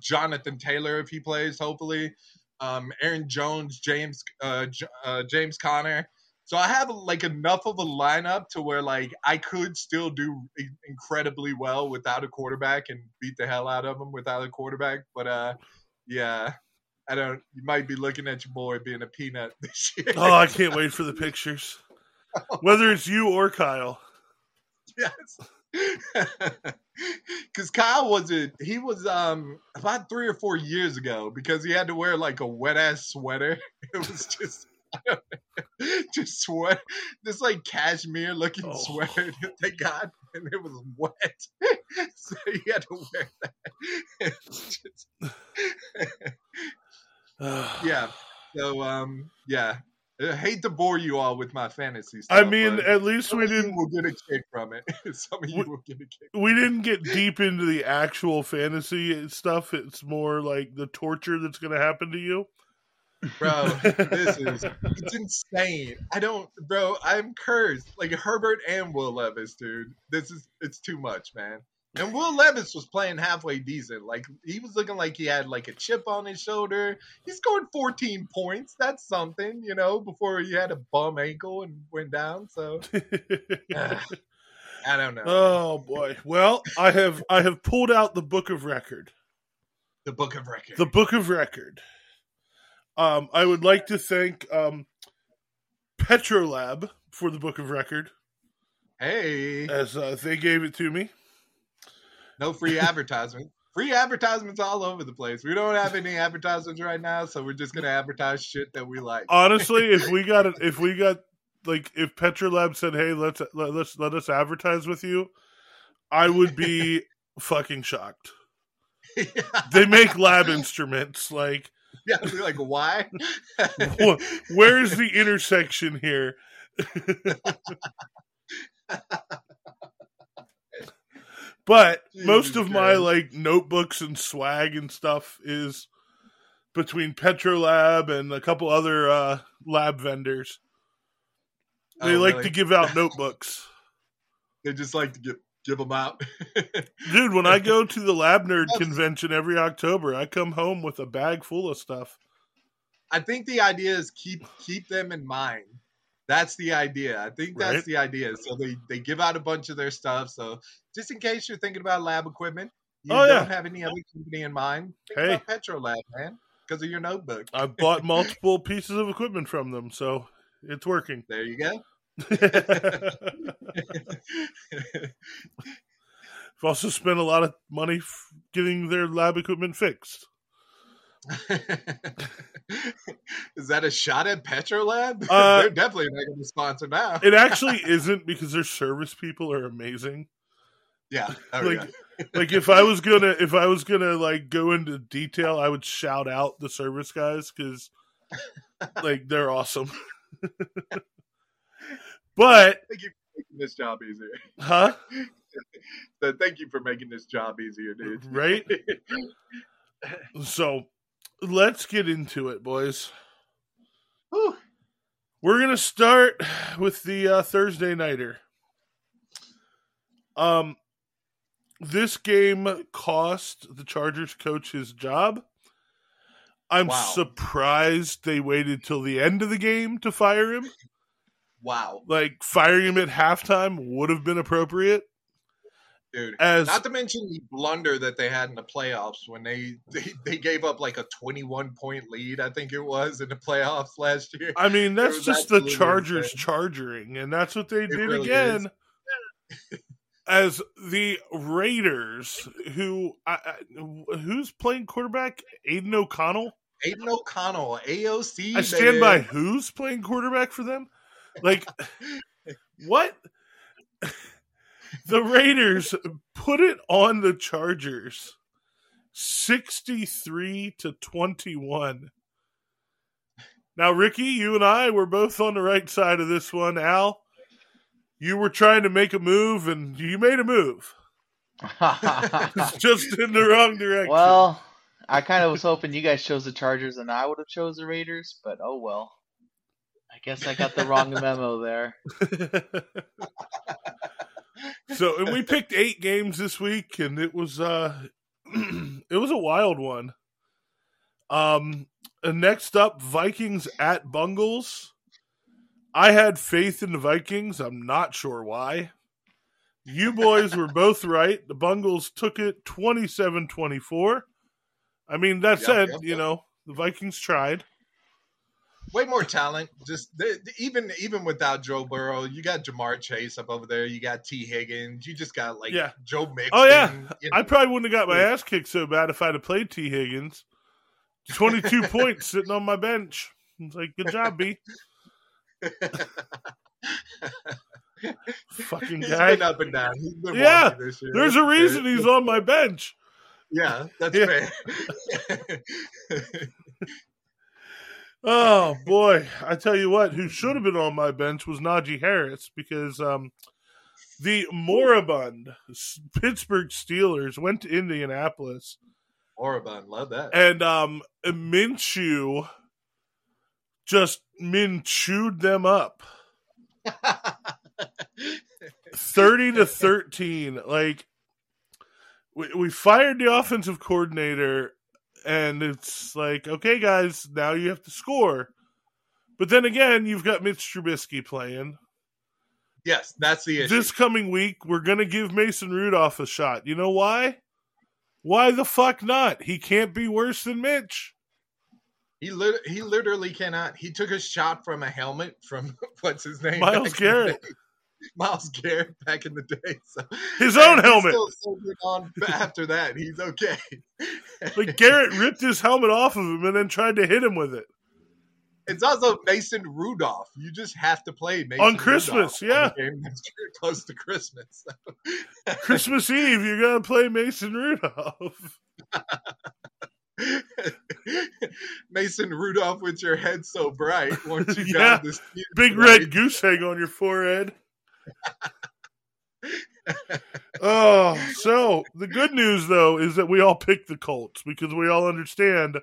Jonathan Taylor if he plays, hopefully. Um, Aaron Jones, James uh, J- uh, James Conner. So I have like enough of a lineup to where like I could still do incredibly well without a quarterback and beat the hell out of them without a quarterback. But uh, yeah, I don't. You might be looking at your boy being a peanut this year. Oh, I can't wait for the pictures. Whether it's you or Kyle. yes. Because Kyle wasn't. He was um about three or four years ago because he had to wear like a wet ass sweater. It was just. I don't know, just sweat, this like cashmere looking Oh. sweater that they got, and it was wet, so he had to wear that. Just- yeah, so um, yeah, I hate to bore you all with my fantasy stuff. I mean, at least we didn't We'll get a kick from it. Some of you We- will get a kick. we didn't get deep into the actual fantasy stuff. It's more like the torture that's going to happen to you. bro. This is it's insane. I don't, bro. I'm cursed. Like Herbert and Will Levis, dude. This is it's too much, man. And Will Levis was playing halfway decent. Like he was looking like he had like a chip on his shoulder. He scored 14 points. That's something, you know. Before he had a bum ankle and went down. So uh, I don't know. oh boy. Well, I have I have pulled out the book of record. the Book of Record. The book of record. Um, I would like to thank um, Petrolab for the book of record hey, as uh, they gave it to me. No free advertisement. Free advertisements all over the place. We don't have any advertisements right now, so we're just gonna advertise shit that we like. Honestly, if we got it, if we got like if Petrolab said, "Hey, let's let, let's let us advertise with you," I would be fucking shocked. They make lab instruments. Like, yeah, like, why? where's the intersection here? but most Jesus of my like notebooks and swag and stuff is between Petrolab and a couple other uh, lab vendors. They Oh, like really? to give out notebooks. They just like to give give them out. Dude, when I go to the Lab Nerd convention every October, I come home with a bag full of stuff. I think the idea is keep keep them in mind. That's the idea. I think that's Right. the idea. So they they give out a bunch of their stuff. So just in case you're thinking about lab equipment, you Oh, don't yeah. have any other company in mind. Think Hey. about Petrolab, man, because of your notebook. I've bought multiple pieces of equipment from them, so it's working. There you go. I've also spent a lot of money f- getting their lab equipment fixed. Is that a shot at Petrolab? Uh, They're definitely not going to sponsor now. It actually isn't because their service people are amazing. Yeah. Oh, like yeah. like if I was gonna if I was gonna like go into detail, I would shout out the service guys because like they're awesome. but Thank you for making this job easier. huh? So thank you for making this job easier, dude. Right? So let's get into it, boys. Whew. We're gonna start with the uh, Thursday nighter. Um, this game cost the Chargers coach his job. I'm Wow. surprised they waited till the end of the game to fire him. Wow, Like firing him at halftime would have been appropriate. dude. As Not to mention the blunder that they had in the playoffs when they, they they gave up like a 21 point lead, I think it was in the playoffs last year. I mean, that's just the Chargers insane. chargering, and that's what they did really again. As the Raiders, who I, I, who's playing quarterback? Aidan O'Connell. Aidan O'Connell, AOC. I stand by who's playing quarterback for them. Like what? the Raiders put it on the Chargers, sixty-three to twenty-one. Now, Ricky, you and I were both on the right side of this one. Al, you were trying to make a move, and you made a move, It's just in the wrong direction. well, I kind of was hoping you guys chose the Chargers and I would have chose the Raiders, but oh well. I guess I got the wrong memo there. so, and we picked eight games this week, and it was uh, it was a wild one. Um, and next up, Vikings at Bungles. I had faith in the Vikings. I'm not sure why. You boys were both right. The Bungles took it 27 24. I mean, that Yep, said, yep, you yep. know, the Vikings tried. Way more talent. Just even even without Joe Burrow, you got Ja'Marr Chase up over there. You got Tee Higgins. You just got like Yeah. Joe Mixon. Oh, yeah. you I probably wouldn't have got my ass kicked so bad if I'd have played Tee Higgins. 22 points sitting on my bench. It's like, good job, B. Fucking He's guy. been up and down. He's Yeah, this year. There's a reason he's on my bench. Yeah, that's Yeah. fair. Oh boy, I tell you what, who should have been on my bench was Najee Harris because um, the moribund Pittsburgh Steelers went to Indianapolis Moribund, love that. and um, Minshew just men chewed them up, thirty to thirteen. Like we we fired the offensive coordinator, and it's like, okay, guys, now you have to score. But then again, you've got Mitch Trubisky playing. yes, that's the issue. This coming week, we're going to give Mason Rudolph a shot. You know why? Why the fuck not? He can't be worse than Mitch. He lit- he literally cannot. He took a shot from a helmet from what's his name? Myles back in the Garrett. Myles Garrett back in the day. So. His own helmet. still on after that. He's okay. Like Garrett ripped his helmet off of him and then tried to hit him with it. It's also Mason Rudolph. You just have to play Mason On Christmas, Rudolph yeah. that's close to Christmas. Christmas Eve, you're going to play Mason Rudolph. Mason Rudolph with your head so bright. Once you Yeah. got this Big red goose egg on your forehead. oh, so the good news though is that we all picked the Colts because we all understand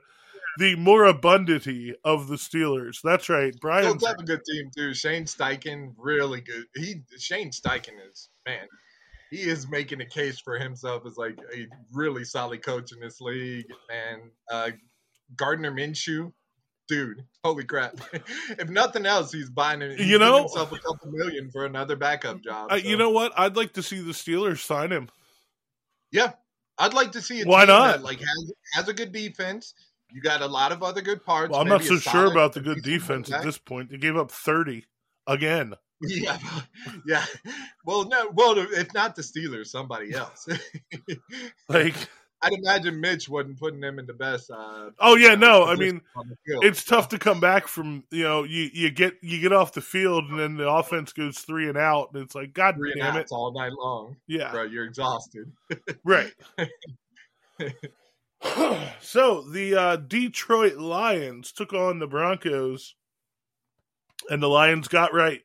the moribundity of the Steelers. That's right, Bryan. Colts have a good team too. Shane Steichen, really good. He Shane Steichen is man. He is making a case for himself as like a really solid coach in this league. And uh, Gardner Minshew, dude, holy crap! if nothing else, he's buying. He's You know- himself a couple million for another backup job. Uh, you know what? I'd like to see the Steelers sign him. yeah, I'd like to see a Why not? that like has has a good defense. You got a lot of other good parts. Well, I'm not so sure about the good defense at this point. They gave up 30 again. Yeah, yeah. Well, no. Well, if not the Steelers, somebody else. Like, I'd imagine Mitch wasn't putting them in the best. Uh, oh yeah, no, I mean on the field. it's tough to come back from you know you you get you get off the field and then the offense goes three and out and it's like God three damn it, all night long, yeah, bro. You're exhausted. right. so the uh, Detroit Lions took on the Broncos, and the Lions got right.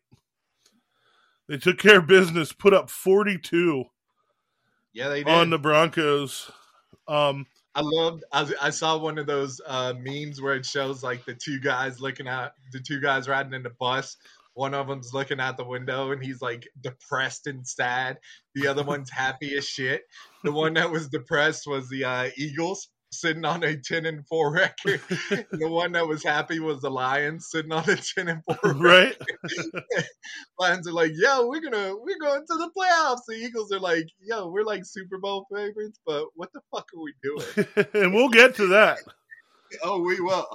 They took care of business, put up forty two Yeah, they did. on the Broncos. Um, I loved. I, I saw one of those uh, memes where it shows like the two guys looking out, the two guys riding in the bus. One of them's looking out the window and he's like depressed and sad. The other one's happy as shit. The one that was depressed was the uh, Eagles sitting on a ten and four record. the one that was happy was the Lions sitting on a ten and four record. right? Lions are like, yo, we're gonna we're going to the playoffs. The Eagles are like, yo, we're like Super Bowl favorites, but what the fuck are we doing? and we'll get to that. oh, we will.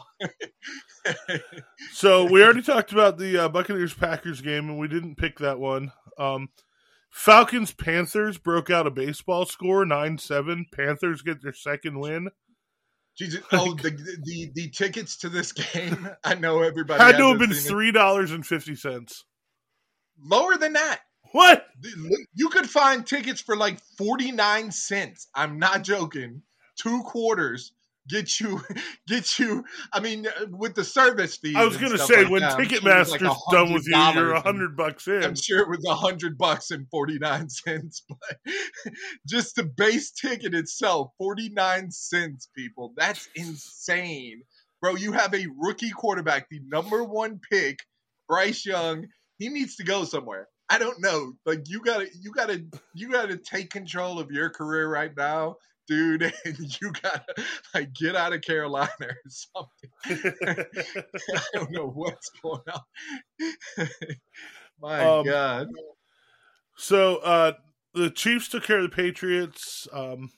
So we already talked about the uh, Buccaneers Packers game, and we didn't pick that one. Um, Falcons Panthers broke out a baseball score nine seven. Panthers get their second win. Jesus, oh, the, the the tickets to this game. I know everybody Had to have been three dollars and fifty cents. lower than that. What? You could find tickets for like forty nine cents. I'm not joking. Two quarters get you get you. I mean, uh, with the service fees. I was gonna say like when that, I'm sure Ticketmaster's like done with you, you're a $100 hundred bucks in. I'm sure it was a hundred bucks and forty nine cents, but just the base ticket itself, forty nine cents, people. That's insane, bro. You have a rookie quarterback, the number one pick, Bryce Young. He needs to go somewhere. I don't know. Like you gotta, you gotta, you gotta take control of your career right now dude, and you gotta like get out of Carolina or something. I don't know what's going on. My Um, God. So uh the Chiefs took care of the Patriots. Um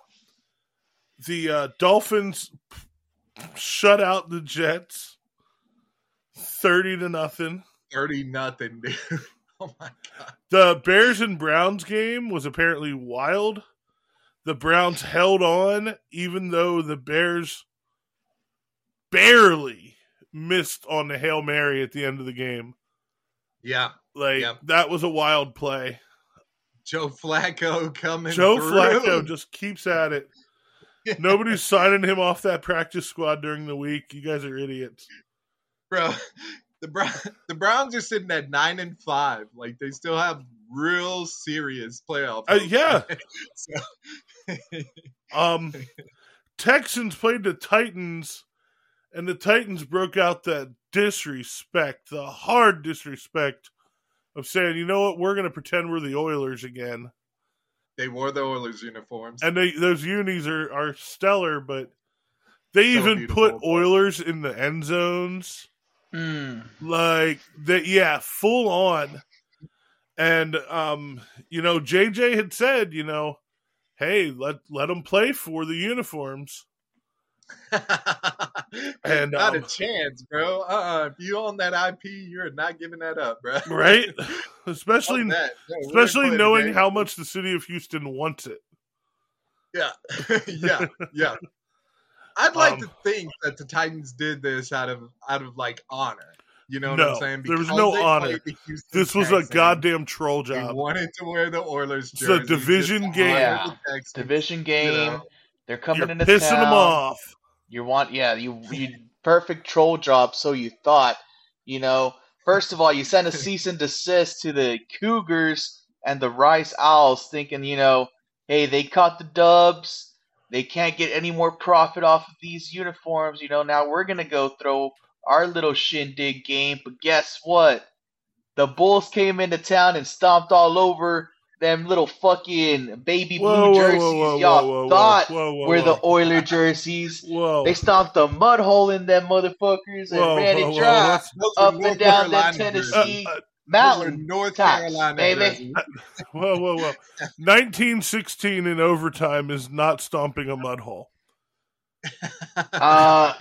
the uh Dolphins shut out the Jets 30 to nothing. 30 nothing, dude. Oh my god. The Bears and Browns game was apparently wild. The Browns held on even though the Bears barely missed on the Hail Mary at the end of the game. Yeah. Like Yep. that was a wild play. Joe Flacco coming. Joe through. Flacco just keeps at it. Nobody's signing him off that practice squad during the week. You guys are idiots. bro. The Brown, the Browns are sitting at nine and five. Like they still have real serious playoff. Uh, yeah. So- Um, Texans played the Titans, and the Titans broke out that disrespect, the hard disrespect of saying, you know what, we're going to pretend we're the Oilers again. they wore the Oilers uniforms. And they, those unis are, are stellar, but they So even put Oilers in the end zones. Hmm. like that yeah full on and um you know jj had said you know hey let let them play for the uniforms And, not a um, chance, bro. Uh, if you own that IP, you're not giving that up, bro. right especially. No, especially knowing how much the city of houston wants it Yeah, yeah, yeah. I'd like Um, to think that the Titans did this out of out of like honor. You know what I'm saying? there was no honor. played the Houston this was a goddamn troll They job wanted to wear the Oilers jersey. It's a division game. Yeah. the Texans, Division you game. know? They're coming you're into pissing town. them off You want, yeah, you you perfect troll job. So you thought, you know, first of all, you sent a cease and desist to the Cougars and the Rice Owls, thinking, you know, hey, they caught the dubs. They can't get any more profit off of these uniforms. You know, now we're gonna go throw our little shindig game. But guess what? The Bulls came into town and stomped all over them little fucking baby Whoa, blue jerseys whoa, whoa, y'all thought were the. Oiler jerseys. They stomped a mud hole in them motherfuckers and ran it dry up North and down the Carolina. Tennessee Uh, uh, mountain. North tops, Carolina baby. whoa whoa whoa 1916 in overtime is not stomping a mud hole Uh,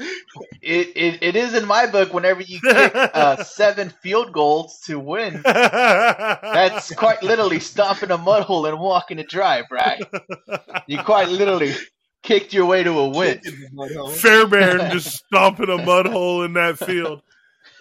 It, it it is in my book. Whenever you kick uh, seven field goals to win, that's quite literally stomping a mud hole and walking it drive, Bryan. You quite literally kicked your way to a win. Kicking the. Fairbairn just stomping a mud hole in that field.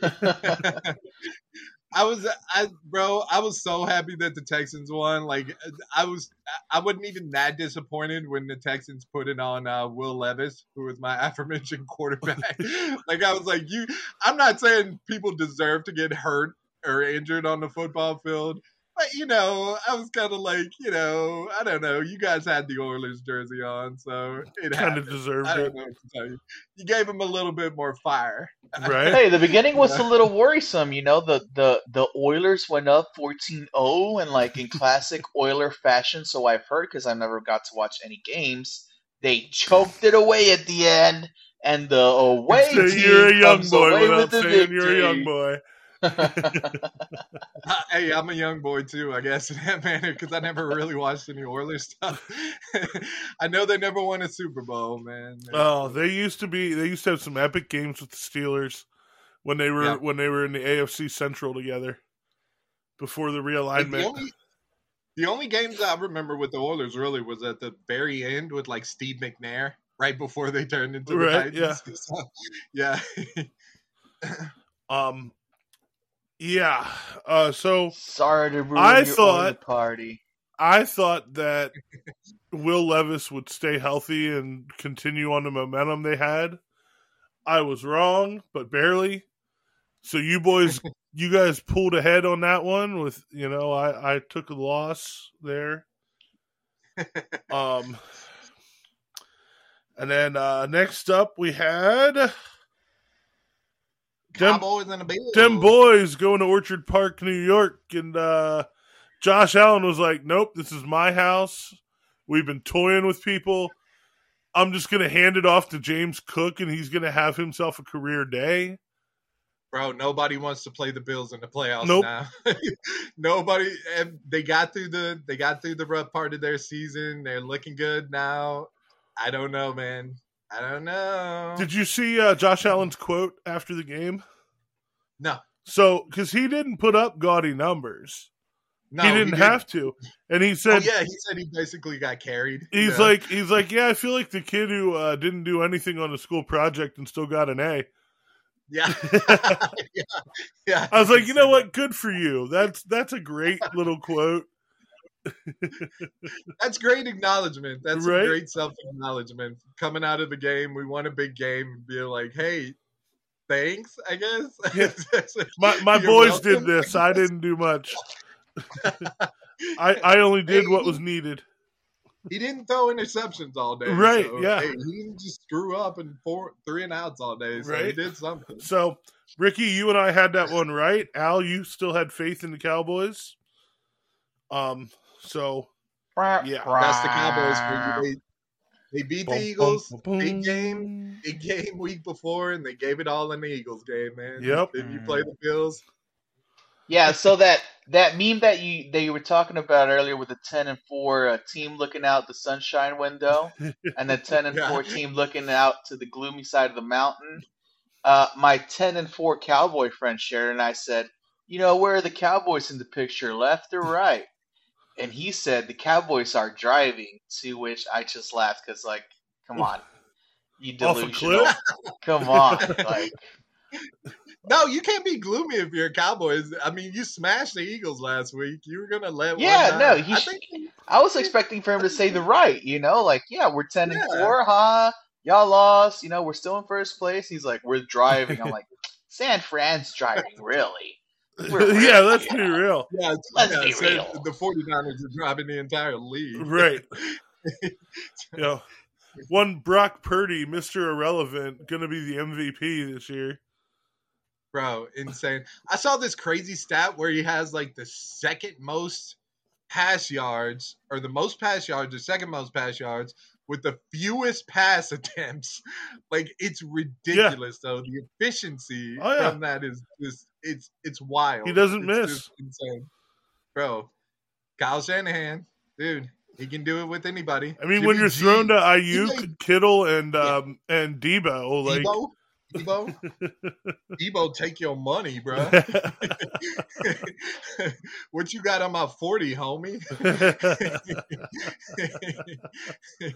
I was, I bro, I was so happy that the Texans won. Like, I was, I wasn't even that disappointed when the Texans put it on uh, Will Levis, who was my aforementioned quarterback. like, I was like, you, I'm not saying people deserve to get hurt or injured on the football field. But you know, I was kind of like, you know, I don't know. You guys had the Oilers jersey on, so it Kind happened. of deserved I it, don't know what to tell you. You gave him a little bit more fire. right? Hey, the beginning was a little worrisome, you know. The the the Oilers went up 14-0 and like in classic Oiler fashion, so I've heard because I never got to watch any games. They choked it away at the end, and the away So team you're a young comes boy away without with the saying you're a young boy. hey, I'm a young boy too, I guess, in that manner, because I never really watched any Oilers stuff. I know they never won a Super Bowl, man. Oh, they used to be. They used to have some epic games with the Steelers when they were Yeah. when they were in the AFC Central together before the Like, the realignment. only the only games I remember with the Oilers really was at the very end with like Steve McNair, right before they turned into the Right, Titans. yeah. So, yeah. Um, yeah. Uh, so Sorry to ruin I your thought- party. I thought that Will Levis would stay healthy and continue on the momentum they had. I was wrong, but barely. So you boys, you guys pulled ahead on that one. With you know, I I took a loss there. Um, and then uh next up we had them, Cowboys and the Bills. them boys going to Orchard Park, New York, and uh Josh Allen was like, "Nope, this is my house. We've been toying with people. I'm just gonna hand it off to James Cook and he's gonna have himself a career day. Bro, nobody wants to play the Bills in the playoffs Nope. now. nobody and they got through the they got through the rough part of their season. They're looking good now. I don't know, man. I don't know. Did you see uh, Josh Allen's quote after the game? no. So, because he didn't put up gaudy numbers, No, he didn't have to, and he Oh, said, yeah, he said he basically got carried. "He's like, he's like, yeah, I feel like the kid who uh, didn't do anything on a school project and still got an A." yeah. yeah. Yeah. I was like, you know what? Good for you. That's that's a great little quote. That's great acknowledgement. That's Right? great self acknowledgement. Coming out of the game, we won a big game, and being like, hey, thanks, I guess. My my You're boys welcome, did this. I didn't do much. I I only did what was needed. He didn't throw interceptions all day. Right, so, yeah. hey, he didn't just screw up and four three and outs all day. So he did something. So, Ricky, you and I had that one right. Al, you still had faith in the Cowboys. Um. So Yeah. That's the Cowboys for you. They, they beat the Boom, Eagles. boom, boom, Big game. Big game week before, and they gave it all in the Eagles game, man. Yep. If you play the Bills, Yeah, so that that meme that you that you were talking about earlier with the ten and four uh, team looking out the sunshine window, and the ten and Yeah. four team looking out to the gloomy side of the mountain. Uh, my ten and four cowboy friend shared, and I said, "You know where are the Cowboys in the picture, left or right?" And he said the Cowboys are driving. To which I just laughed because, like, come on, you delusional. Come on, like. no, you can't be gloomy if you're a Cowboys. I mean, you smashed the Eagles last week. You were gonna let Yeah, one no, he I sh- think I was expecting for him to say the right, you know, like, yeah, we're ten and four, huh? Y'all lost, you know, we're still in first place. He's like, we're driving. I'm like, San Fran's driving, really? We're yeah, really- let's be real. yeah, Let's yeah, be said real. The 49ers are driving the entire league. Right. you know, one Brock Purdy, Mister Irrelevant, going to be the MVP this year. Bro, insane. I saw this crazy stat where he has like the second most pass yards, or the most pass yards, or second most pass yards, with the fewest pass attempts. Like it's ridiculous though. The efficiency Oh, yeah. from that is just it's it's wild. He doesn't It's miss. insane. Bro, Kyle Shanahan, dude, he can do it with anybody. I mean, when you're G, thrown to He Aiyuk, Kittle, and um and Deebo, like Deebo, Deebo, Deebo, take your money, bro. what you got on my 40, homie?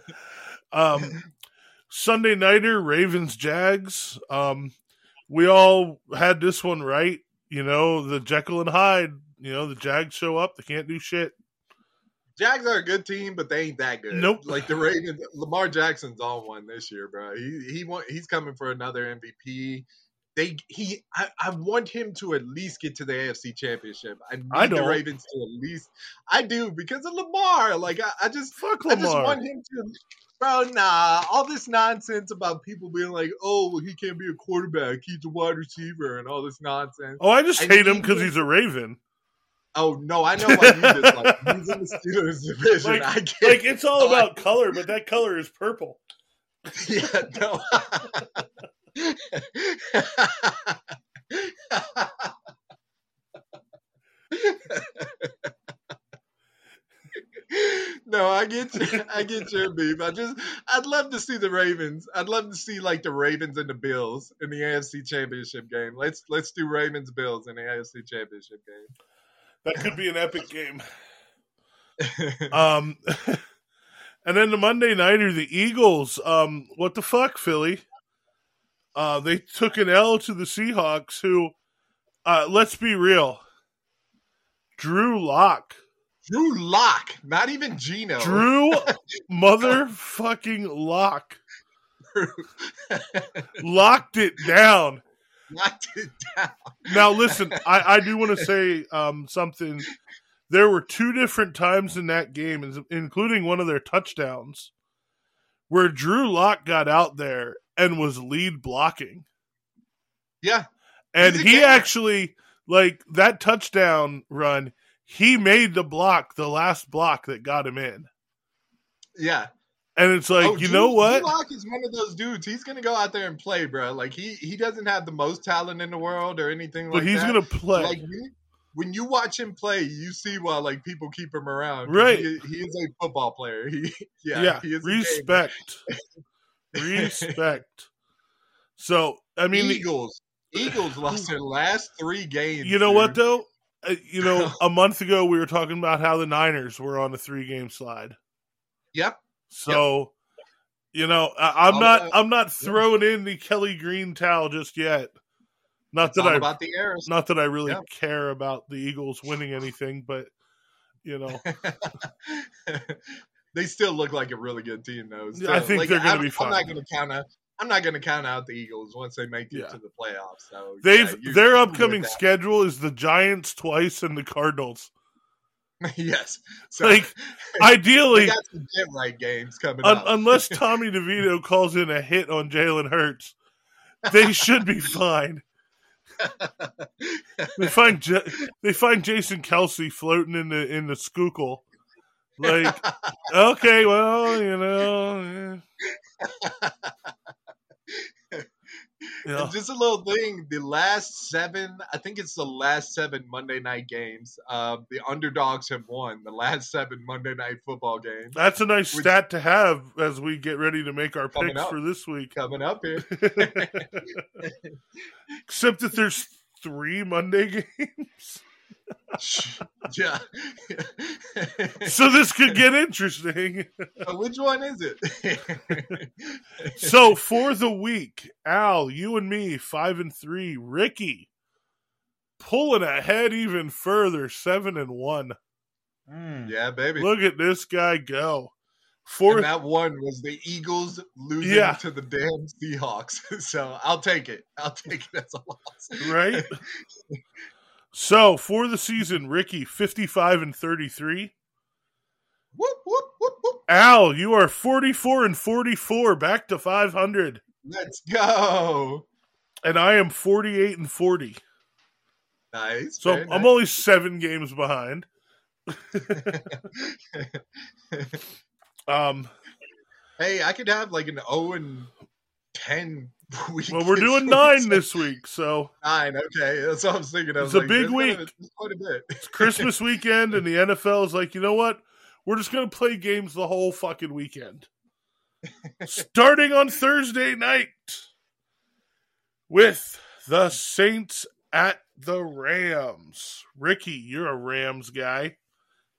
um, Sunday nighter Ravens Jags. Um, we all had this one right. You know, the Jekyll and Hyde. You know, the Jags show up, they can't do shit. Jags are a good team, but they ain't that good. Nope. Like the Ravens, Lamar Jackson's on one this year, bro. He he want, he's coming for another MVP. They he I, I want him to at least get to the AFC Championship. I need I the. Ravens to at least. I do because of Lamar. Like I, I just Fuck Lamar. I just want him to. Bro, nah. All this nonsense about people being like, "Oh, well, he can't be a quarterback. He's a wide receiver," and all this nonsense. oh, I just I hate him because he's a Raven. Oh no, I know why you him. He's in the Steelers division. Like- I get Like it's all Oh, I- about color, but that color is purple. Yeah, no. no, I get you. I get your beef. I just, I'd love to see the Ravens. I'd love to see like the Ravens and the Bills in the AFC Championship game. Let's let's do Ravens Bills in the AFC Championship That could be an epic game. Um, and then the Monday nighter, the Eagles. Um, what the fuck, Philly? Uh, they took an L to the Seahawks, who, uh, let's be real, Drew Lock, Drew Lock, not even Gino. Drew motherfucking Lock locked it down. Locked it down. Now, listen, I, I do want to say um, something. There were two different times in that game, including one of their touchdowns, where Drew Lock got out there and was lead blocking. Yeah, And he gamer. actually, like, that touchdown run, he made the block, the last block that got him in. yeah. And it's like, Oh, you Drew- know what? Lock is one of those dudes. He's gonna go out there and play, bro. Like he he doesn't have the most talent in the world or anything But like he's that. gonna play. Like when, when you watch him play, you see why like people keep him around. Right. He, he is a football player. He yeah. yeah, he respect. respect. So, I mean, the- Eagles. Eagles lost their last three games. you know what though? Uh, you know, a month ago we were talking about how the Niners were on a three-game slide. Yep. So, you know, I, I'm All not, about- I'm not throwing in the Kelly Green towel just yet. Not It's that I, about the Airs. not that I really Yeah. care about the Eagles winning anything, but you know, they still look like a really good team, though. Yeah, I think like, they're gonna I'm- be fine. I'm not going to count out. I'm not going to count out the Eagles once they make it Yeah. to the playoffs. So they've yeah, their upcoming schedule is the Giants twice and the Cardinals. yes. So Like, Ideally, got some get right games coming un- up. unless Tommy DeVito calls in a hit on Jalen Hurts, they should be fine. They find J- they find Jason Kelce floating in the in the Schuylkill. Like, okay, well, you know, yeah. Yeah. And just a little thing. The last seven, I think it's the last seven Monday night games. Uh, the underdogs have won the last seven Monday night football games. That's a nice Which- stat to have as we get ready to make our picks up. for this week. Coming up here. Except that there's three Monday games. yeah. So this could get interesting. So which one is it? So for the week, Al, you and me, five and three. Ricky pulling ahead even further, seven and one. Mm. yeah, baby. Look at this guy go. and that one was the Eagles losing Yeah. to the damn Seahawks. So I'll take it. I'll take it as a loss. right? So for the season, Ricky fifty-five and thirty-three. Whoop, whoop, whoop, whoop. Al, you are forty-four and forty-four, back to five hundred, Let's go. and I am forty-eight and forty. Nice. So I'm nice. only seven games behind. Um, hey, I could have like an 0 and 10 week. well, we're doing nine so- this week, so Nine, okay. That's what I was thinking. I It's was a like, big week. quite a bit. it's Christmas weekend, and the NFL is like, you know what? We're just gonna play games the whole fucking weekend, starting on Thursday night with the Saints at the Rams. Ricky, you're a Rams guy.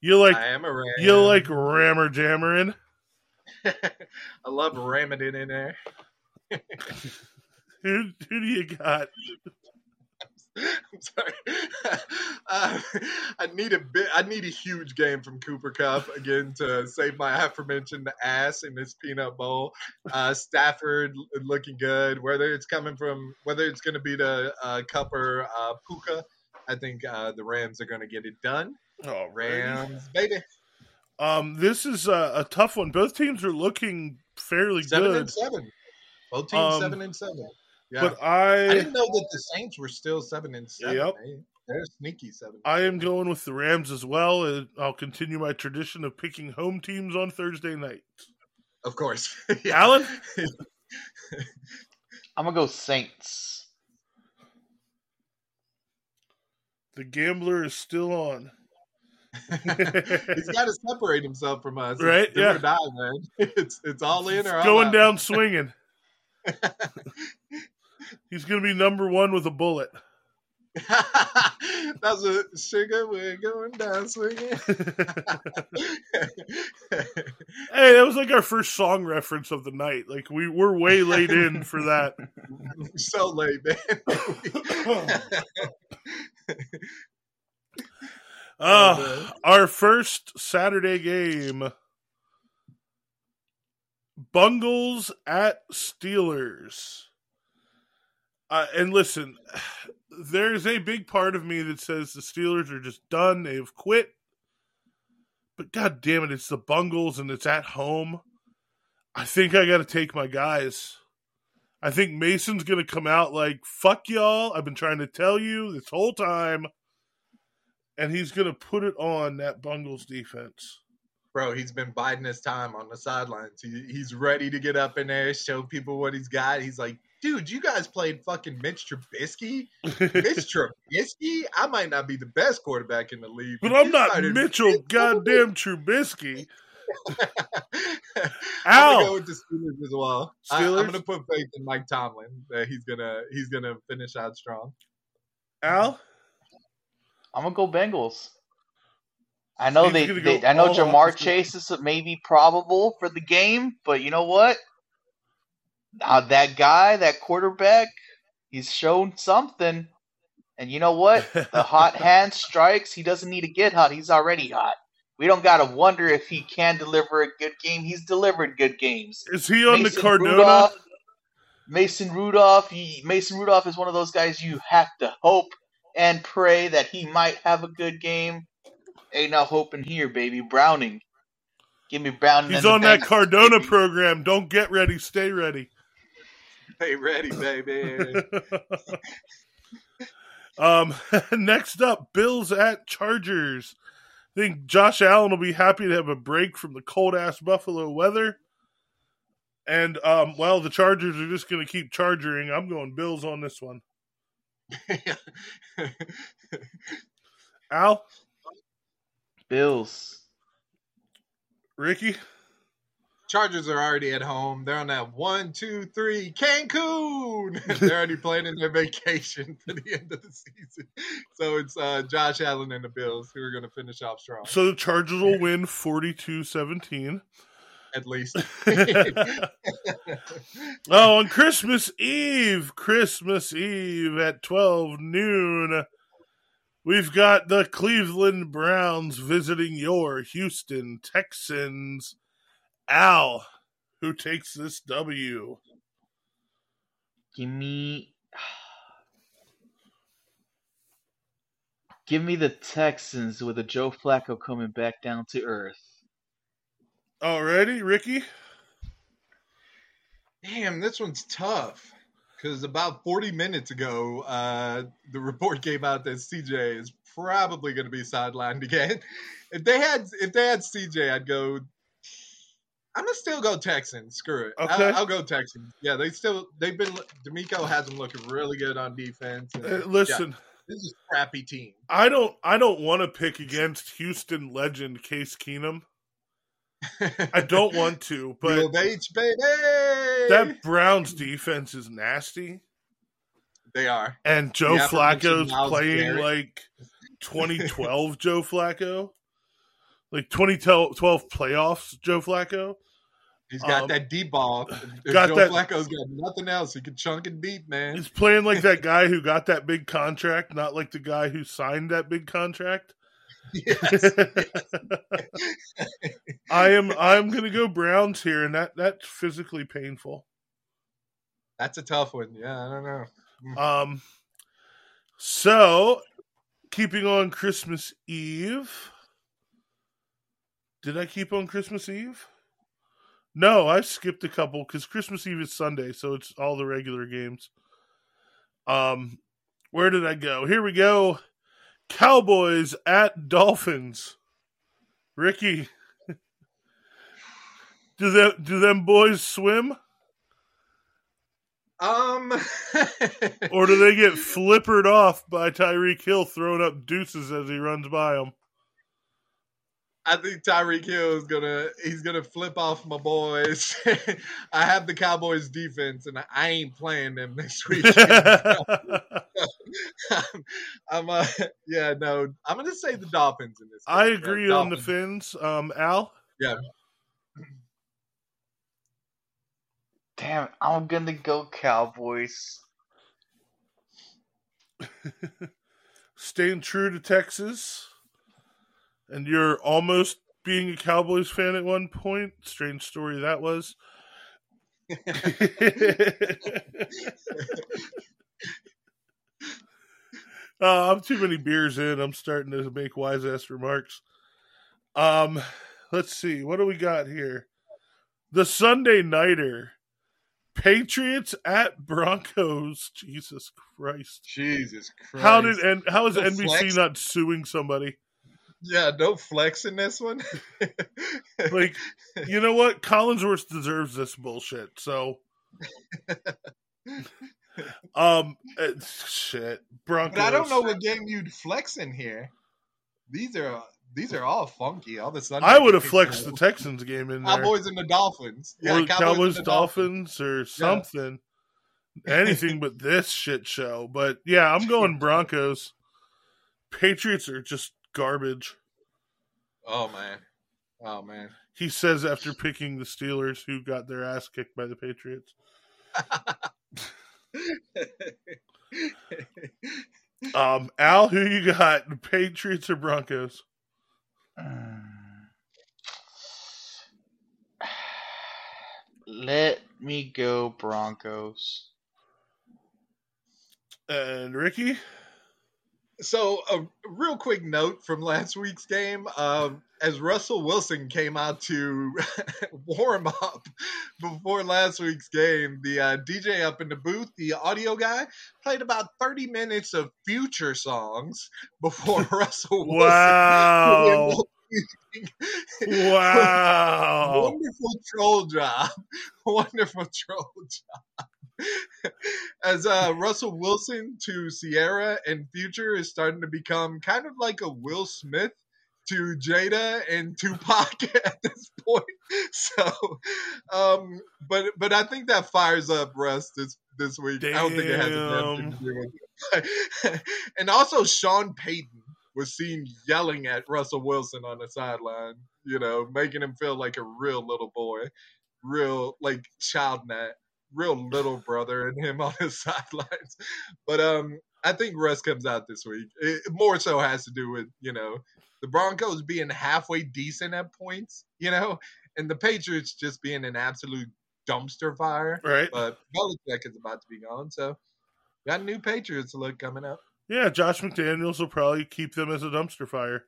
You like I am a Ram. you like rammer jammering. I love ramming it in there. Who, who do you got? I'm sorry. uh, I need a bit. I need a huge game from Cooper Kupp again to save my aforementioned ass in this peanut bowl. Uh, Stafford looking good. Whether it's coming from, whether it's going to be the uh, Cup or uh, Puka, I think uh, the Rams are going to get it done. Oh, Rams, baby, Um, this is a, a tough one. Both teams are looking fairly seven good, and seven. Both teams Um, seven and seven. Yeah. but I I didn't know that the Saints were still seven and seven. Yep. They- They're sneaky seven. I am going with the Rams as well. and I'll continue my tradition of picking home teams on Thursday night. Of course. Yeah. Alan, I'm gonna go Saints. the gambler is still on. He's got to separate himself from us. Right, do yeah. or die, man. It's it's all in or all Going out. down swinging. He's going to be number one with a bullet. That's a sugar. We're going down swinging. Hey, that was like our first song reference of the night. Like we we're way late in for that. so late, man. Uh, our first Saturday game. Bungles at Steelers. Uh, and listen, there's a big part of me that says the Steelers are just done. They've quit. But god damn it, it's the Bungles and it's at home. I think I got to take my guys. I think Mason's going to come out like, fuck y'all. I've been trying to tell you this whole time. And he's going to put it on that Bungles defense. Bro, he's been biding his time on the sidelines. He, he's ready to get up in there, show people what he's got. He's like, dude, you guys played fucking Mitch Trubisky. Mitch Trubisky, I might not be the best quarterback in the league, but I'm not Mitchell Mitch goddamn Trubisky. I'm gonna go with the Steelers as well. I, Steelers? am gonna put faith in Mike Tomlin that he's gonna he's gonna finish out strong. Al? I'm gonna go Bengals. I know they, they I know Ja'Marr. Chase is maybe probable for the game, but you know what? Now that guy, that quarterback, he's shown something. And you know what? The hot hand strikes. He doesn't need to get hot. He's already hot. We don't gotta wonder if he can deliver a good game. He's delivered good games. Is he on the Mason Cardona? Rudolph, Mason Rudolph. He, Mason Rudolph is one of those guys you have to hope and pray that he might have a good game. Ain't no hoping here, baby. Browning, give me Browning. He's on that Cardona baby. program. Don't get ready, stay ready. Hey, ready, baby. um, next up, Bills at Chargers. I think Josh Allen will be happy to have a break from the cold ass Buffalo weather. And um, well, the Chargers are just going to keep charging. I'm going Bills on this one. Al, Bills. Ricky, Chargers are already at home. They're on that one, two, three, Cancun. They're already planning their vacation for the end of the season. So it's uh, Josh Allen and the Bills who are going to finish off strong, so the Chargers will win 42-17. at least. Oh, on Christmas Eve, Christmas Eve at 12 noon, we've got the Cleveland Browns visiting your Houston Texans. Al, who takes this W? Give me. Give me the Texans with a Joe Flacco coming back down to earth. Alrighty, Ricky? Damn, this one's tough. Because about 40 minutes ago, uh, the report came out that CJ is probably going to be sidelined again. If they had, if they had CJ, I'd go. I'm gonna still go Texans. Screw it. Okay. I'll, I'll go Texans. Yeah, they still they've been. DeMeco has them looking really good on defense. and- Uh, listen, yeah, this is a crappy team. I don't I don't want to pick against Houston legend Case Keenum. I don't want to, but Bill Bates, baby. That Browns defense is nasty. they are. And Joe aforementioned Flacco's playing Garrett. like 2012 Joe Flacco, like 2012 playoffs Joe Flacco. He's got Um, that deep ball. Got Joe that- Flacco's got nothing else. He can chunk and deep, man. He's playing like that guy who got that big contract, not like the guy who signed that big contract. Yes. I am I'm gonna go Browns here, and that that's physically painful. That's a tough one. Yeah, I don't know. Um, so keeping on Christmas Eve. Did I keep on Christmas Eve? No, I skipped a couple because Christmas Eve is Sunday, so it's all the regular games. Um, where did I go? Here we go. Cowboys at Dolphins. Ricky, do them do them boys swim, Um, or do they get flippered off by Tyreek Hill throwing up deuces as he runs by them? I think Tyreek Hill is gonna he's gonna flip off my boys. I have the Cowboys defense, and I ain't playing them this week. I'm uh yeah no I'm gonna say the Dolphins in this. I agree Yeah, on the Dolphins. Finns. Um, Al, yeah. Damn, I'm gonna go Cowboys. staying true to Texas, and you're almost being a Cowboys fan at one point. Strange story that was. Uh, I'm too many beers in. I'm starting to make wise ass remarks. Um, let's see. What do we got here? The Sunday Nighter. Patriots at Broncos. Jesus Christ. Jesus Christ! How did and how is The NBC flex- not suing somebody? Yeah, no flex in this one. Like, you know what? Collinsworth deserves this bullshit. So, um, uh, shit, Broncos. but I don't know what game you'd flex in here. These are these are all funky. All of a sudden, I would have flexed the Texans game in there, Cowboys and the Dolphins. Yeah, or Cowboys, and the Dolphins, or something. Anything but this shit show. But yeah, I'm going Broncos. Patriots are just garbage. Oh man, oh man. He says after picking the Steelers, who got their ass kicked by the Patriots. Um, Al, who you got? Patriots or Broncos? Let me go Broncos. And Ricky? So, a real quick note from last week's game: um, as Russell Wilson came out to warm up before last week's game, the uh, DJ up in the booth, the audio guy, played about thirty minutes of future songs before Russell Wilson. Wow. Wonderful troll job. Wonderful troll job. As uh, Russell Wilson to Ciara and Future is starting to become kind of like a Will Smith to Jada and Tupac at this point. So, um, but but I think that fires up Russ this this week. I don't think it has a to do with it. and also Sean Payton was seen yelling at Russell Wilson on the sideline, you know, making him feel like a real little boy, real like child net, real little brother, and him on the sidelines. But um, I think Russ comes out this week. It more so has to do with you know the Broncos being halfway decent at points, you know, and the Patriots just being an absolute dumpster fire. Right. But Belichick is about to be gone, so got a new Patriots look coming up. Yeah, Josh McDaniels will probably keep them as a dumpster fire.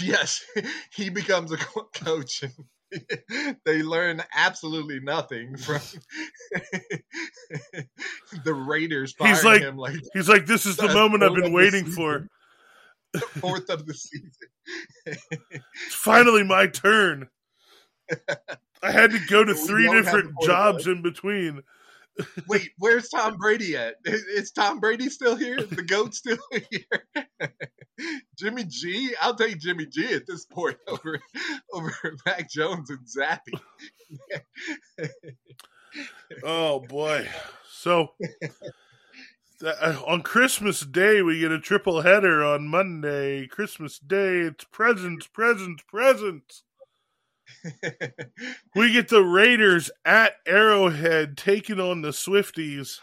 Yes, he becomes a coach. And they learn absolutely nothing from the Raiders firing He's like- him like He's like, this is the moment I've been waiting for. fourth of the season. It's finally my turn. I had to go to We three different jobs in between. Wait, where's Tom Brady at? Is, Tom Brady still here? The goat still here? Jimmy G? I'll take Jimmy G at this point over over Mac Jones and Zappe. Oh boy! So uh, on Christmas Day we get a triple header on Monday. Christmas Day, it's presents, presents, presents. We get the Raiders at Arrowhead taking on the Swifties.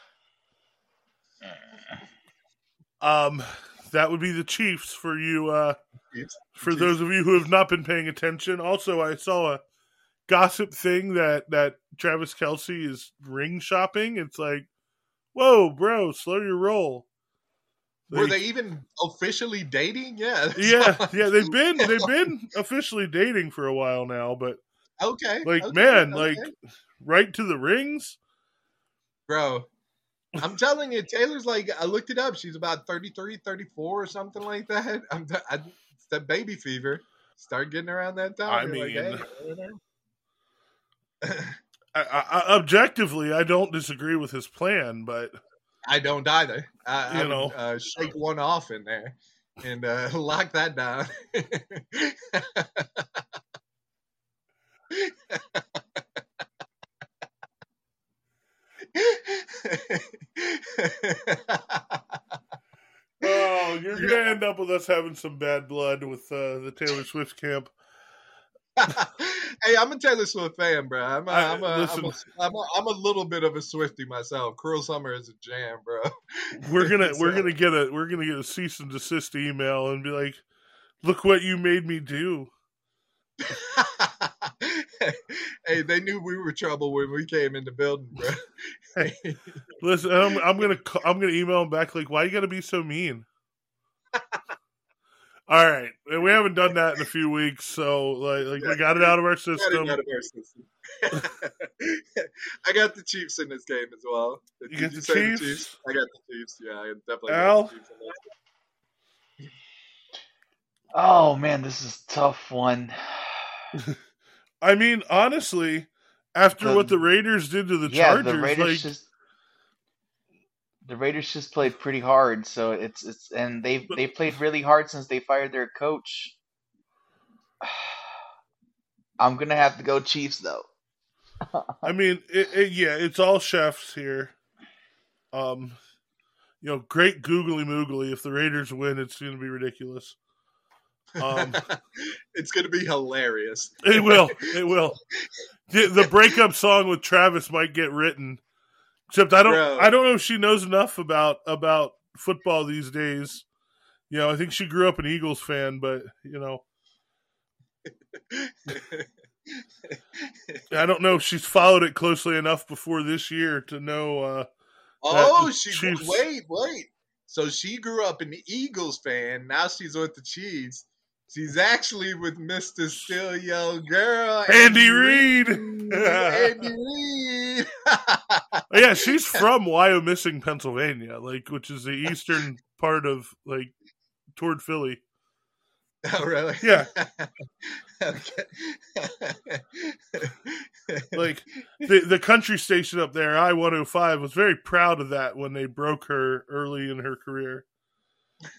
Um, that would be the Chiefs for you. Uh, Chiefs. for Chiefs. those of you who have not been paying attention. Also, I saw a gossip thing that that Travis Kelce is ring shopping. It's like, whoa, bro, slow your roll. Were they even officially dating? Yeah. yeah, yeah, they've been they've been officially dating for a while now, but Okay. like, okay, man, okay. like right to the rings. bro. I'm telling you, Taylor's like, I looked it up. She's about 33, 34 or something like that. I'm, t- I, it's that baby fever. Start getting around that time. I You're like, mean- hey, know. I, I, I- objectively, I don't disagree with his plan, but I don't either. I, You I would, uh, shake one off in there and uh, lock that down. oh, you're gonna end up with us having some bad blood with uh, the Taylor Swift camp. Hey, I'm a Taylor Swift fan, bro. I'm a, I'm, a, I'm, a, I'm, a, I'm a little bit of a Swifty myself. Cruel Summer is a jam, bro. we're gonna we're gonna get a we're gonna get a cease and desist email and be like, look what you made me do. hey, they knew we were trouble when we came in the building, bro. Listen, I'm, I'm gonna I'm gonna email him back like, why you gotta be so mean? All right, and we haven't done that in a few weeks, so like like we got it out of our Got it system. out of our system. I got the Chiefs in this game as well. You Did got the say Chiefs? I got the Chiefs. Yeah, I definitely Al? got the Chiefs in Oh man, this is a tough one. I mean, honestly, after The- what the Raiders did to the yeah, Chargers, the like just the Raiders just played pretty hard, so it's it's and they've they played really hard since they fired their coach. I'm gonna have to go Chiefs though. I mean, it, it, yeah, it's all chefs here. Um, you know, great googly moogly. If the Raiders win, it's going to be ridiculous. Um, it's gonna be hilarious. it will. It will. The, the breakup song with Travis might get written. Except I don't. Bro. I don't know if she knows enough about about football these days. You know, I think she grew up an Eagles fan, but you know, I don't know if she's followed it closely enough before this year to know. Uh, oh, she Chiefs- wait, wait. So she grew up an Eagles fan. Now she's with the Chiefs. She's actually with Mister Still Young Girl, Andy Reid. Andy Reid. Oh, yeah, she's from Wyomissing, Pennsylvania, like which is the eastern part of like toward Philly. oh, really? Yeah. Like the the country station up there, I one hundred five, was very proud of that when they broke her early in her career.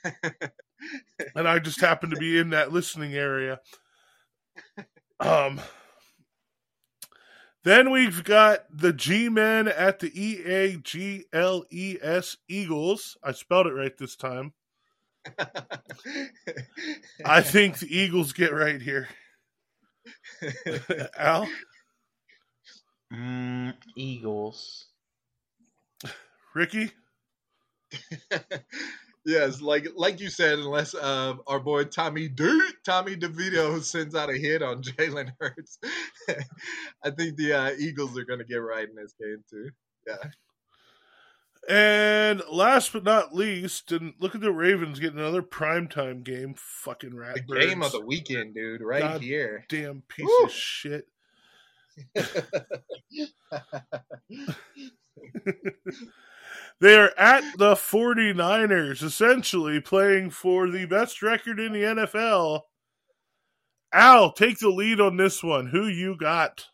and I just happened to be in that listening area. Um then we've got the G men at the E A G L E S Eagles. I spelled it right this time. I think the Eagles get right here. Al, Mm, Eagles. Ricky, yes, like like you said, unless uh, our boy Tommy D Tommy DeVito sends out a hit on Jalen Hurts, I think the uh, Eagles are going to get right in this game too. Yeah. And last but not least, and look at the Ravens getting another primetime game. Fucking rat The game of the weekend, dude, right God. here. damn piece Woo. of shit. They are at the 49ers, essentially playing for the best record in the NFL. Al, take the lead on this one. Who you got?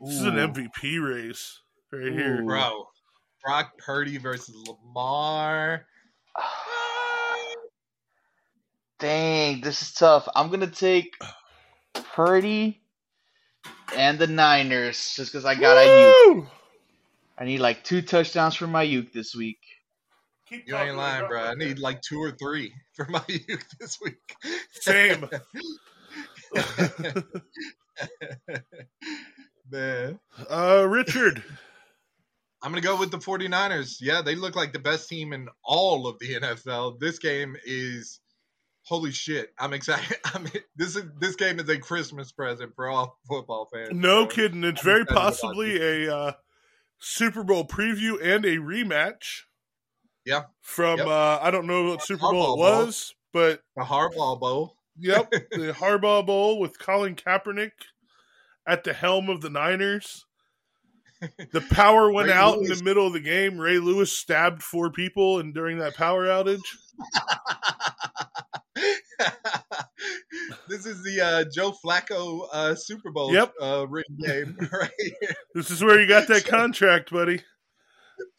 This is an MVP race right here. Ooh. Bro, Brock Purdy versus Lamar. Dang, this is tough. I'm gonna take Purdy and the Niners just because I got Aiyuk. Woo! I need like two touchdowns for my Aiyuk this week. Keep You ain't lying, about bro. I need like two or three for my youth this week. Same. Man. uh, Richard. I'm going to go with the 49ers. Yeah, they look like the best team in all of the NFL. This game is holy shit. I'm excited. I mean, this is this game is a Christmas present for all football fans. No So, kidding. It's I'm very possibly a uh, Super Bowl preview and a rematch. Yeah. From Yep. uh, I don't know what Super Bowl Harbaugh it Bowl. was, but The Harbaugh Bowl. yep, the Harbaugh Bowl with Colin Kaepernick at the helm of the Niners. The power went Ray out in the middle of the game. Ray Lewis stabbed four people, and during that power outage, this is the uh, Joe Flacco uh, Super Bowl Yep. uh, ring game right here. this is where you got that contract, buddy.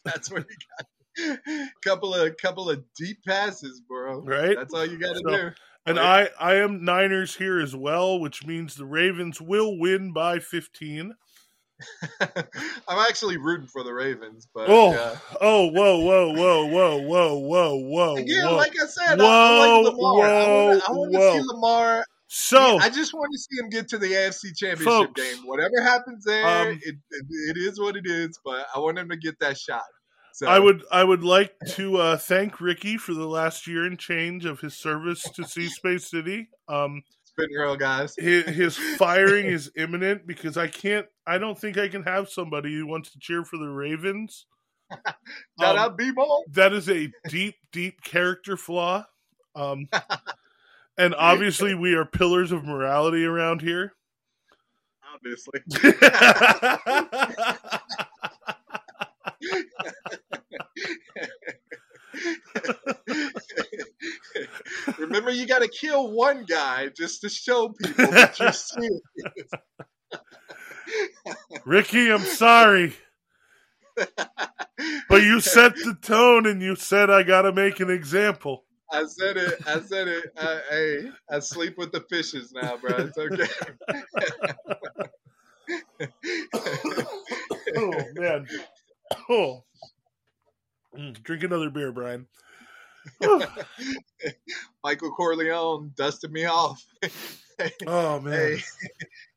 That's where you got couple of couple of deep passes, bro. Right? That's all you got to So- do. And I, I am Niners here as well, which means the Ravens will win by 15. I'm actually rooting for the Ravens, but Oh, yeah. oh, whoa, whoa, whoa, whoa, whoa, whoa, whoa, Again, whoa. like I said, Whoa, I, I like Lamar. I want to whoa, whoa. see Lamar. So, I just want to see him get to the AFC Championship Folks, game. Whatever happens there, um, it, it, it is what it is. But I want him to get that shot. So I would I would like to uh, thank Ricky for the last year and change of his service to Sea Space City. Um, spin real guys. his, his firing is imminent because I can't. I don't think I can have somebody who wants to cheer for the Ravens. Shout Um. That is a deep, deep character flaw. Um, and obviously, we are pillars of morality around here. Obviously. Remember, you got to kill one guy just to show people that you're serious. Ricky, I'm sorry. But you set the tone and you said I got to make an example. I said it. I said it. I, hey, I sleep with the fishes now, bro. It's okay. oh man. Oh. Mm, Drink another beer, Bryan. Michael Corleone dusted me off. Oh man. hey,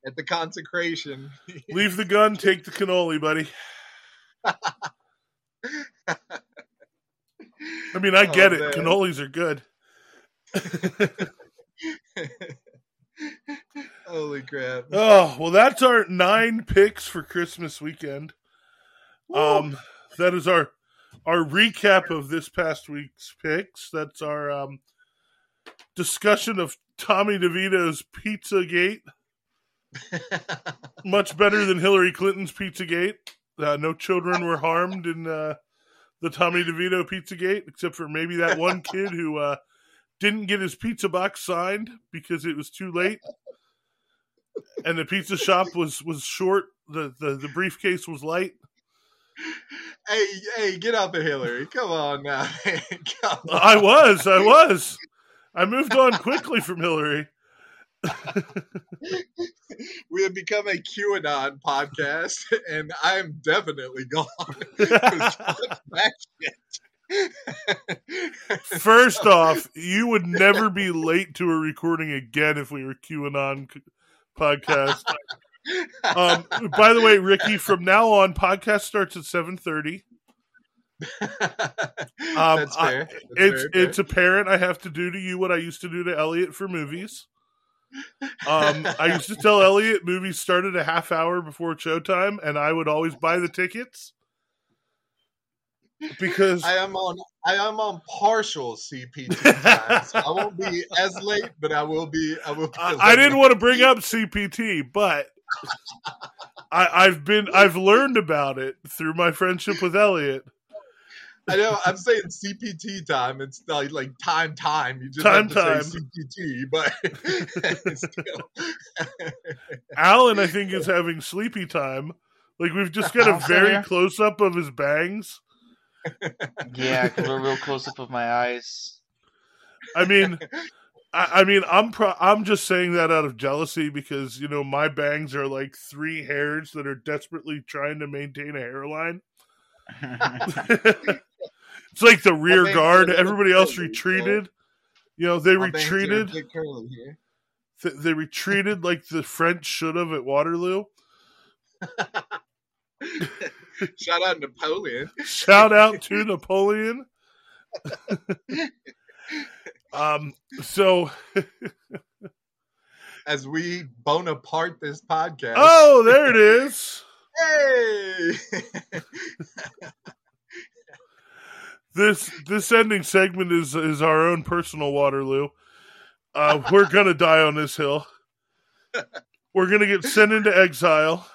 at the consecration. Leave the gun, take the cannoli, buddy. I mean, I get Oh, it. man. Cannolis are good. Holy crap! Oh, well, that's our nine picks for Christmas weekend. Um, that is our our recap of this past week's picks. That's our um discussion of Tommy DeVito's Pizzagate. Much better than Hillary Clinton's Pizzagate. Uh, no children were harmed in uh, the Tommy DeVito Pizzagate, except for maybe that one kid who uh, didn't get his pizza box signed because it was too late, and the pizza shop was was short. the the, the briefcase was light. hey, hey, get up at Hillary! Come on now. Come on. I was, I was. I moved on quickly from Hillary. we have become a QAnon podcast, and I am definitely gone. 'Cause fuck that shit. First off, you would never be late to a recording again if we were QAnon podcast. Um, by the way, Ricky, from now on, podcast starts at seven thirty. Um, That's I- fair. That's It's fair. it's apparent I have to do to you what I used to do to Elliot for movies. Um, I used to tell Elliot movies started a half hour before showtime, and I would always buy the tickets because I am on I am on partial CPT time, so I won't be as late, but I will be. I will. Be I, I didn't want to bring up CPT, but I, I've been I've learned about it through my friendship with Elliot. I know. I'm saying CPT time. It's like like time time. You just Time, have to say CPT, but still. Alan, I think, is having sleepy time. Like we've just got a I'm very close up of his bangs. Yeah, because we're real close up of my eyes. I mean, I, I mean, I'm pro- I'm just saying that out of jealousy because you know my bangs are like three hairs that are desperately trying to maintain a hairline. It's like the rear guard. Everybody else retreated. You know, they My bangs are a retreated. bit curly here. Th- they retreated like the French should have at Waterloo. Shout out Napoleon. Shout out to Napoleon. um. So, As we Bonaparte this podcast. oh, there it is. Hey! This this ending segment is is our own personal Waterloo. Uh, we're gonna die on this hill. We're gonna get sent into exile,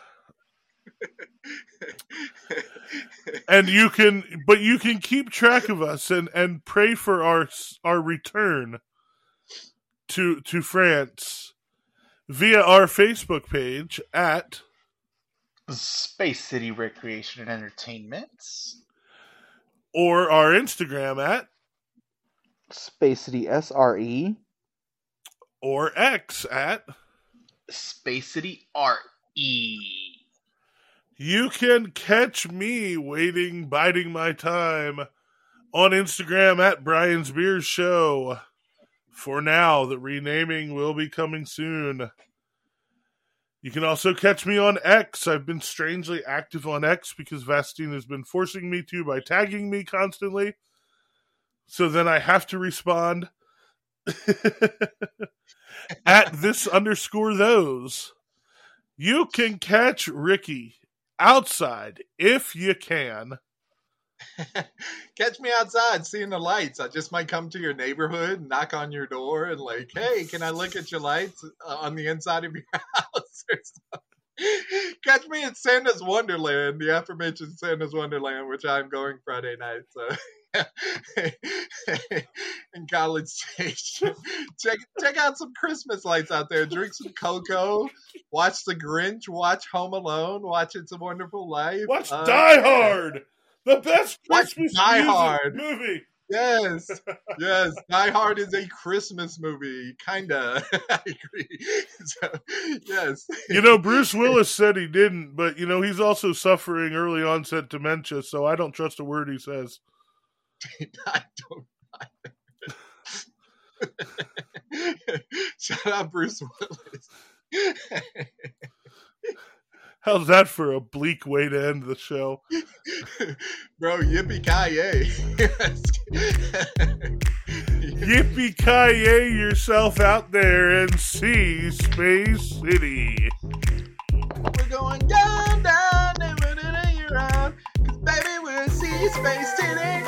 and you can, but you can keep track of us and and pray for our our return to to France via our Facebook page at Space City Recreation and Entertainment. Or our Instagram at Space City SRE. or X at. Space City Art E. You can catch me waiting, biding my time on Instagram at Bryan's Beer Show. For now, the renaming will be coming soon. You can also catch me on X. I've been strangely active on X because Vastine has been forcing me to by tagging me constantly. So then I have to respond at this underscore those. You can catch Ricky outside if you can. Catch me outside seeing the lights. I just might come to your neighborhood, knock on your door, and like, hey, can I look at your lights uh, on the inside of your house or something? Catch me at Santa's Wonderland, the aforementioned Santa's Wonderland, which I'm going Friday night. So in College Station. check check out some Christmas lights out there. Drink some cocoa. Watch The Grinch. Watch Home Alone. Watch It's a Wonderful Life. Watch Uh, Die Hard, the best Christmas Die music Hard. movie. Yes, yes. Die Hard is a Christmas movie, kinda. I agree. So, yes. You know, Bruce Willis said he didn't, but you know he's also suffering early onset dementia, so I don't trust a word he says. I don't. either. Shout out Bruce Willis. How's that for a bleak way to end the show? Bro, yippee ki yay! Yippee ki yay yourself out there and see Space City. We're going down, down, and we're in a round. Cause baby, we're see Space City.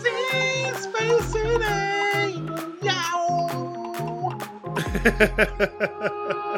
See Space City. Yow.